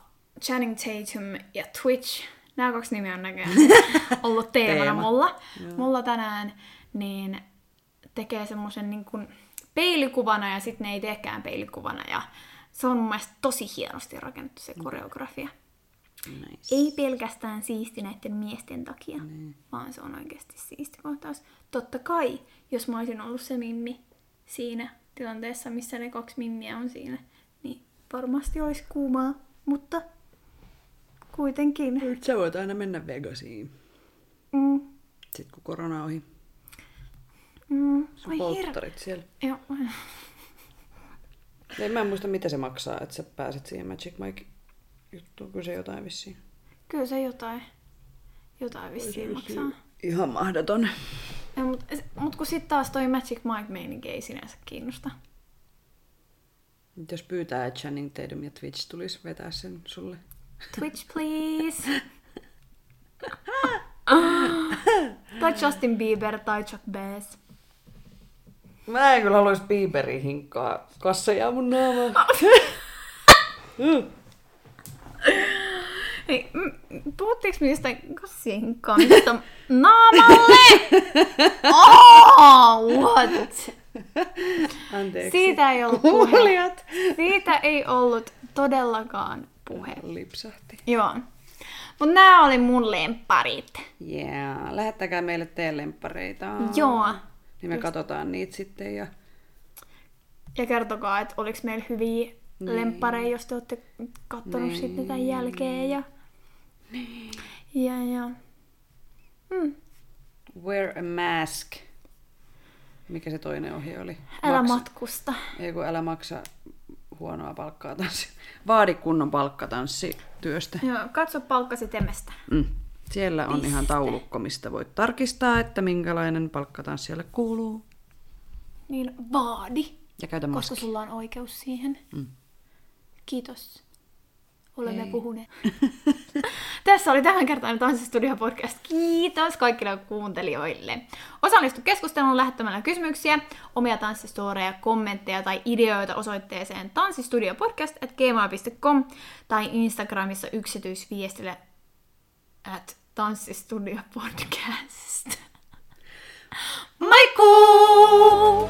Channing Tatum ja Twitch, nämä kaksi nimeä on näköjään ollut teemana
Teema.
mulla, mulla tänään, niin tekee semmoisen niin kuin peilikuvana ja sitten ne ei teekään peilikuvana ja se on mun mielestä tosi hienosti rakennettu se koreografia.
Nice.
Ei pelkästään siisti näiden miesten takia, mm. vaan se on oikeasti siisti kohtaus. Totta kai, jos mä olisin ollut se mimmi siinä tilanteessa, missä ne kaksi mimmiä on siinä, niin varmasti olisi kuumaa, mutta kuitenkin.
Nyt sä voit aina mennä Vegasiin,
Mm,
sit kun korona on ohi.
mm,
Sun polttarit siellä.
Joo.
Ei mä en muista, mitä se maksaa, että sä pääset siihen Magic Mike juttuun. Kyllä se jotain vissiin.
Kyllä se jotain, jotain vissiin maksaa.
Ihan mahdoton.
Ja, mut, mut kun sitten taas toi Magic Mike-meininki ei sinänsä kiinnosta.
Nyt jos pyytää, että Channing Tatum ja Twitch tulisi vetää sen sulle.
Twitch, please. tai Justin Bieber tai Chuck Bass.
Mä en kyllä haluaisi Bieberin hinkkaa kasseja mun naamaan.
Mm, puhuttiinko me jostain kassien hinkkaamista naamalle? Oh, what?
Anteeksi.
Siitä ei ollut puhe.
Kuulijat.
Siitä ei ollut todellakaan puhe.
Lipsahti.
Joo. Mutta nämä oli mun lempparit.
Yeah. Lähettäkää meille teidän lemppareita.
Joo.
Niin me katsotaan niitä sitten ja
Ja kertokaa, että oliko meillä hyviä lemppareja, jos te olette kattonut
Niin.
sitten tämän jälkeen. Ja, ja, ja. Mm.
Wear a mask. Mikä se toinen ohje oli?
Älä
Maksa-
matkusta.
Ei kun älä maksa huonoa palkkaa tanssi. Vaadi kunnon palkkatanssityöstä.
Joo, katso palkkasi temestä.
Mm. Siellä on
Piste.
ihan taulukko, mistä voit tarkistaa, että minkälainen palkkatanssijalle kuuluu.
Niin vaadi,
Ja käytä
koska
maski.
sulla on oikeus siihen.
Mm.
Kiitos olemme
Ei.
puhuneet. Tässä oli tämänkertainen Tanssistudio podcast. Kiitos kaikille kuuntelijoille. Osallistu keskusteluun lähettämällä kysymyksiä, omia tanssistoreja, kommentteja tai ideoita osoitteeseen tanssistudiopodcast.gmail.com tai Instagramissa yksityisviestillä at tanssistudiopodcast. Moikkuu!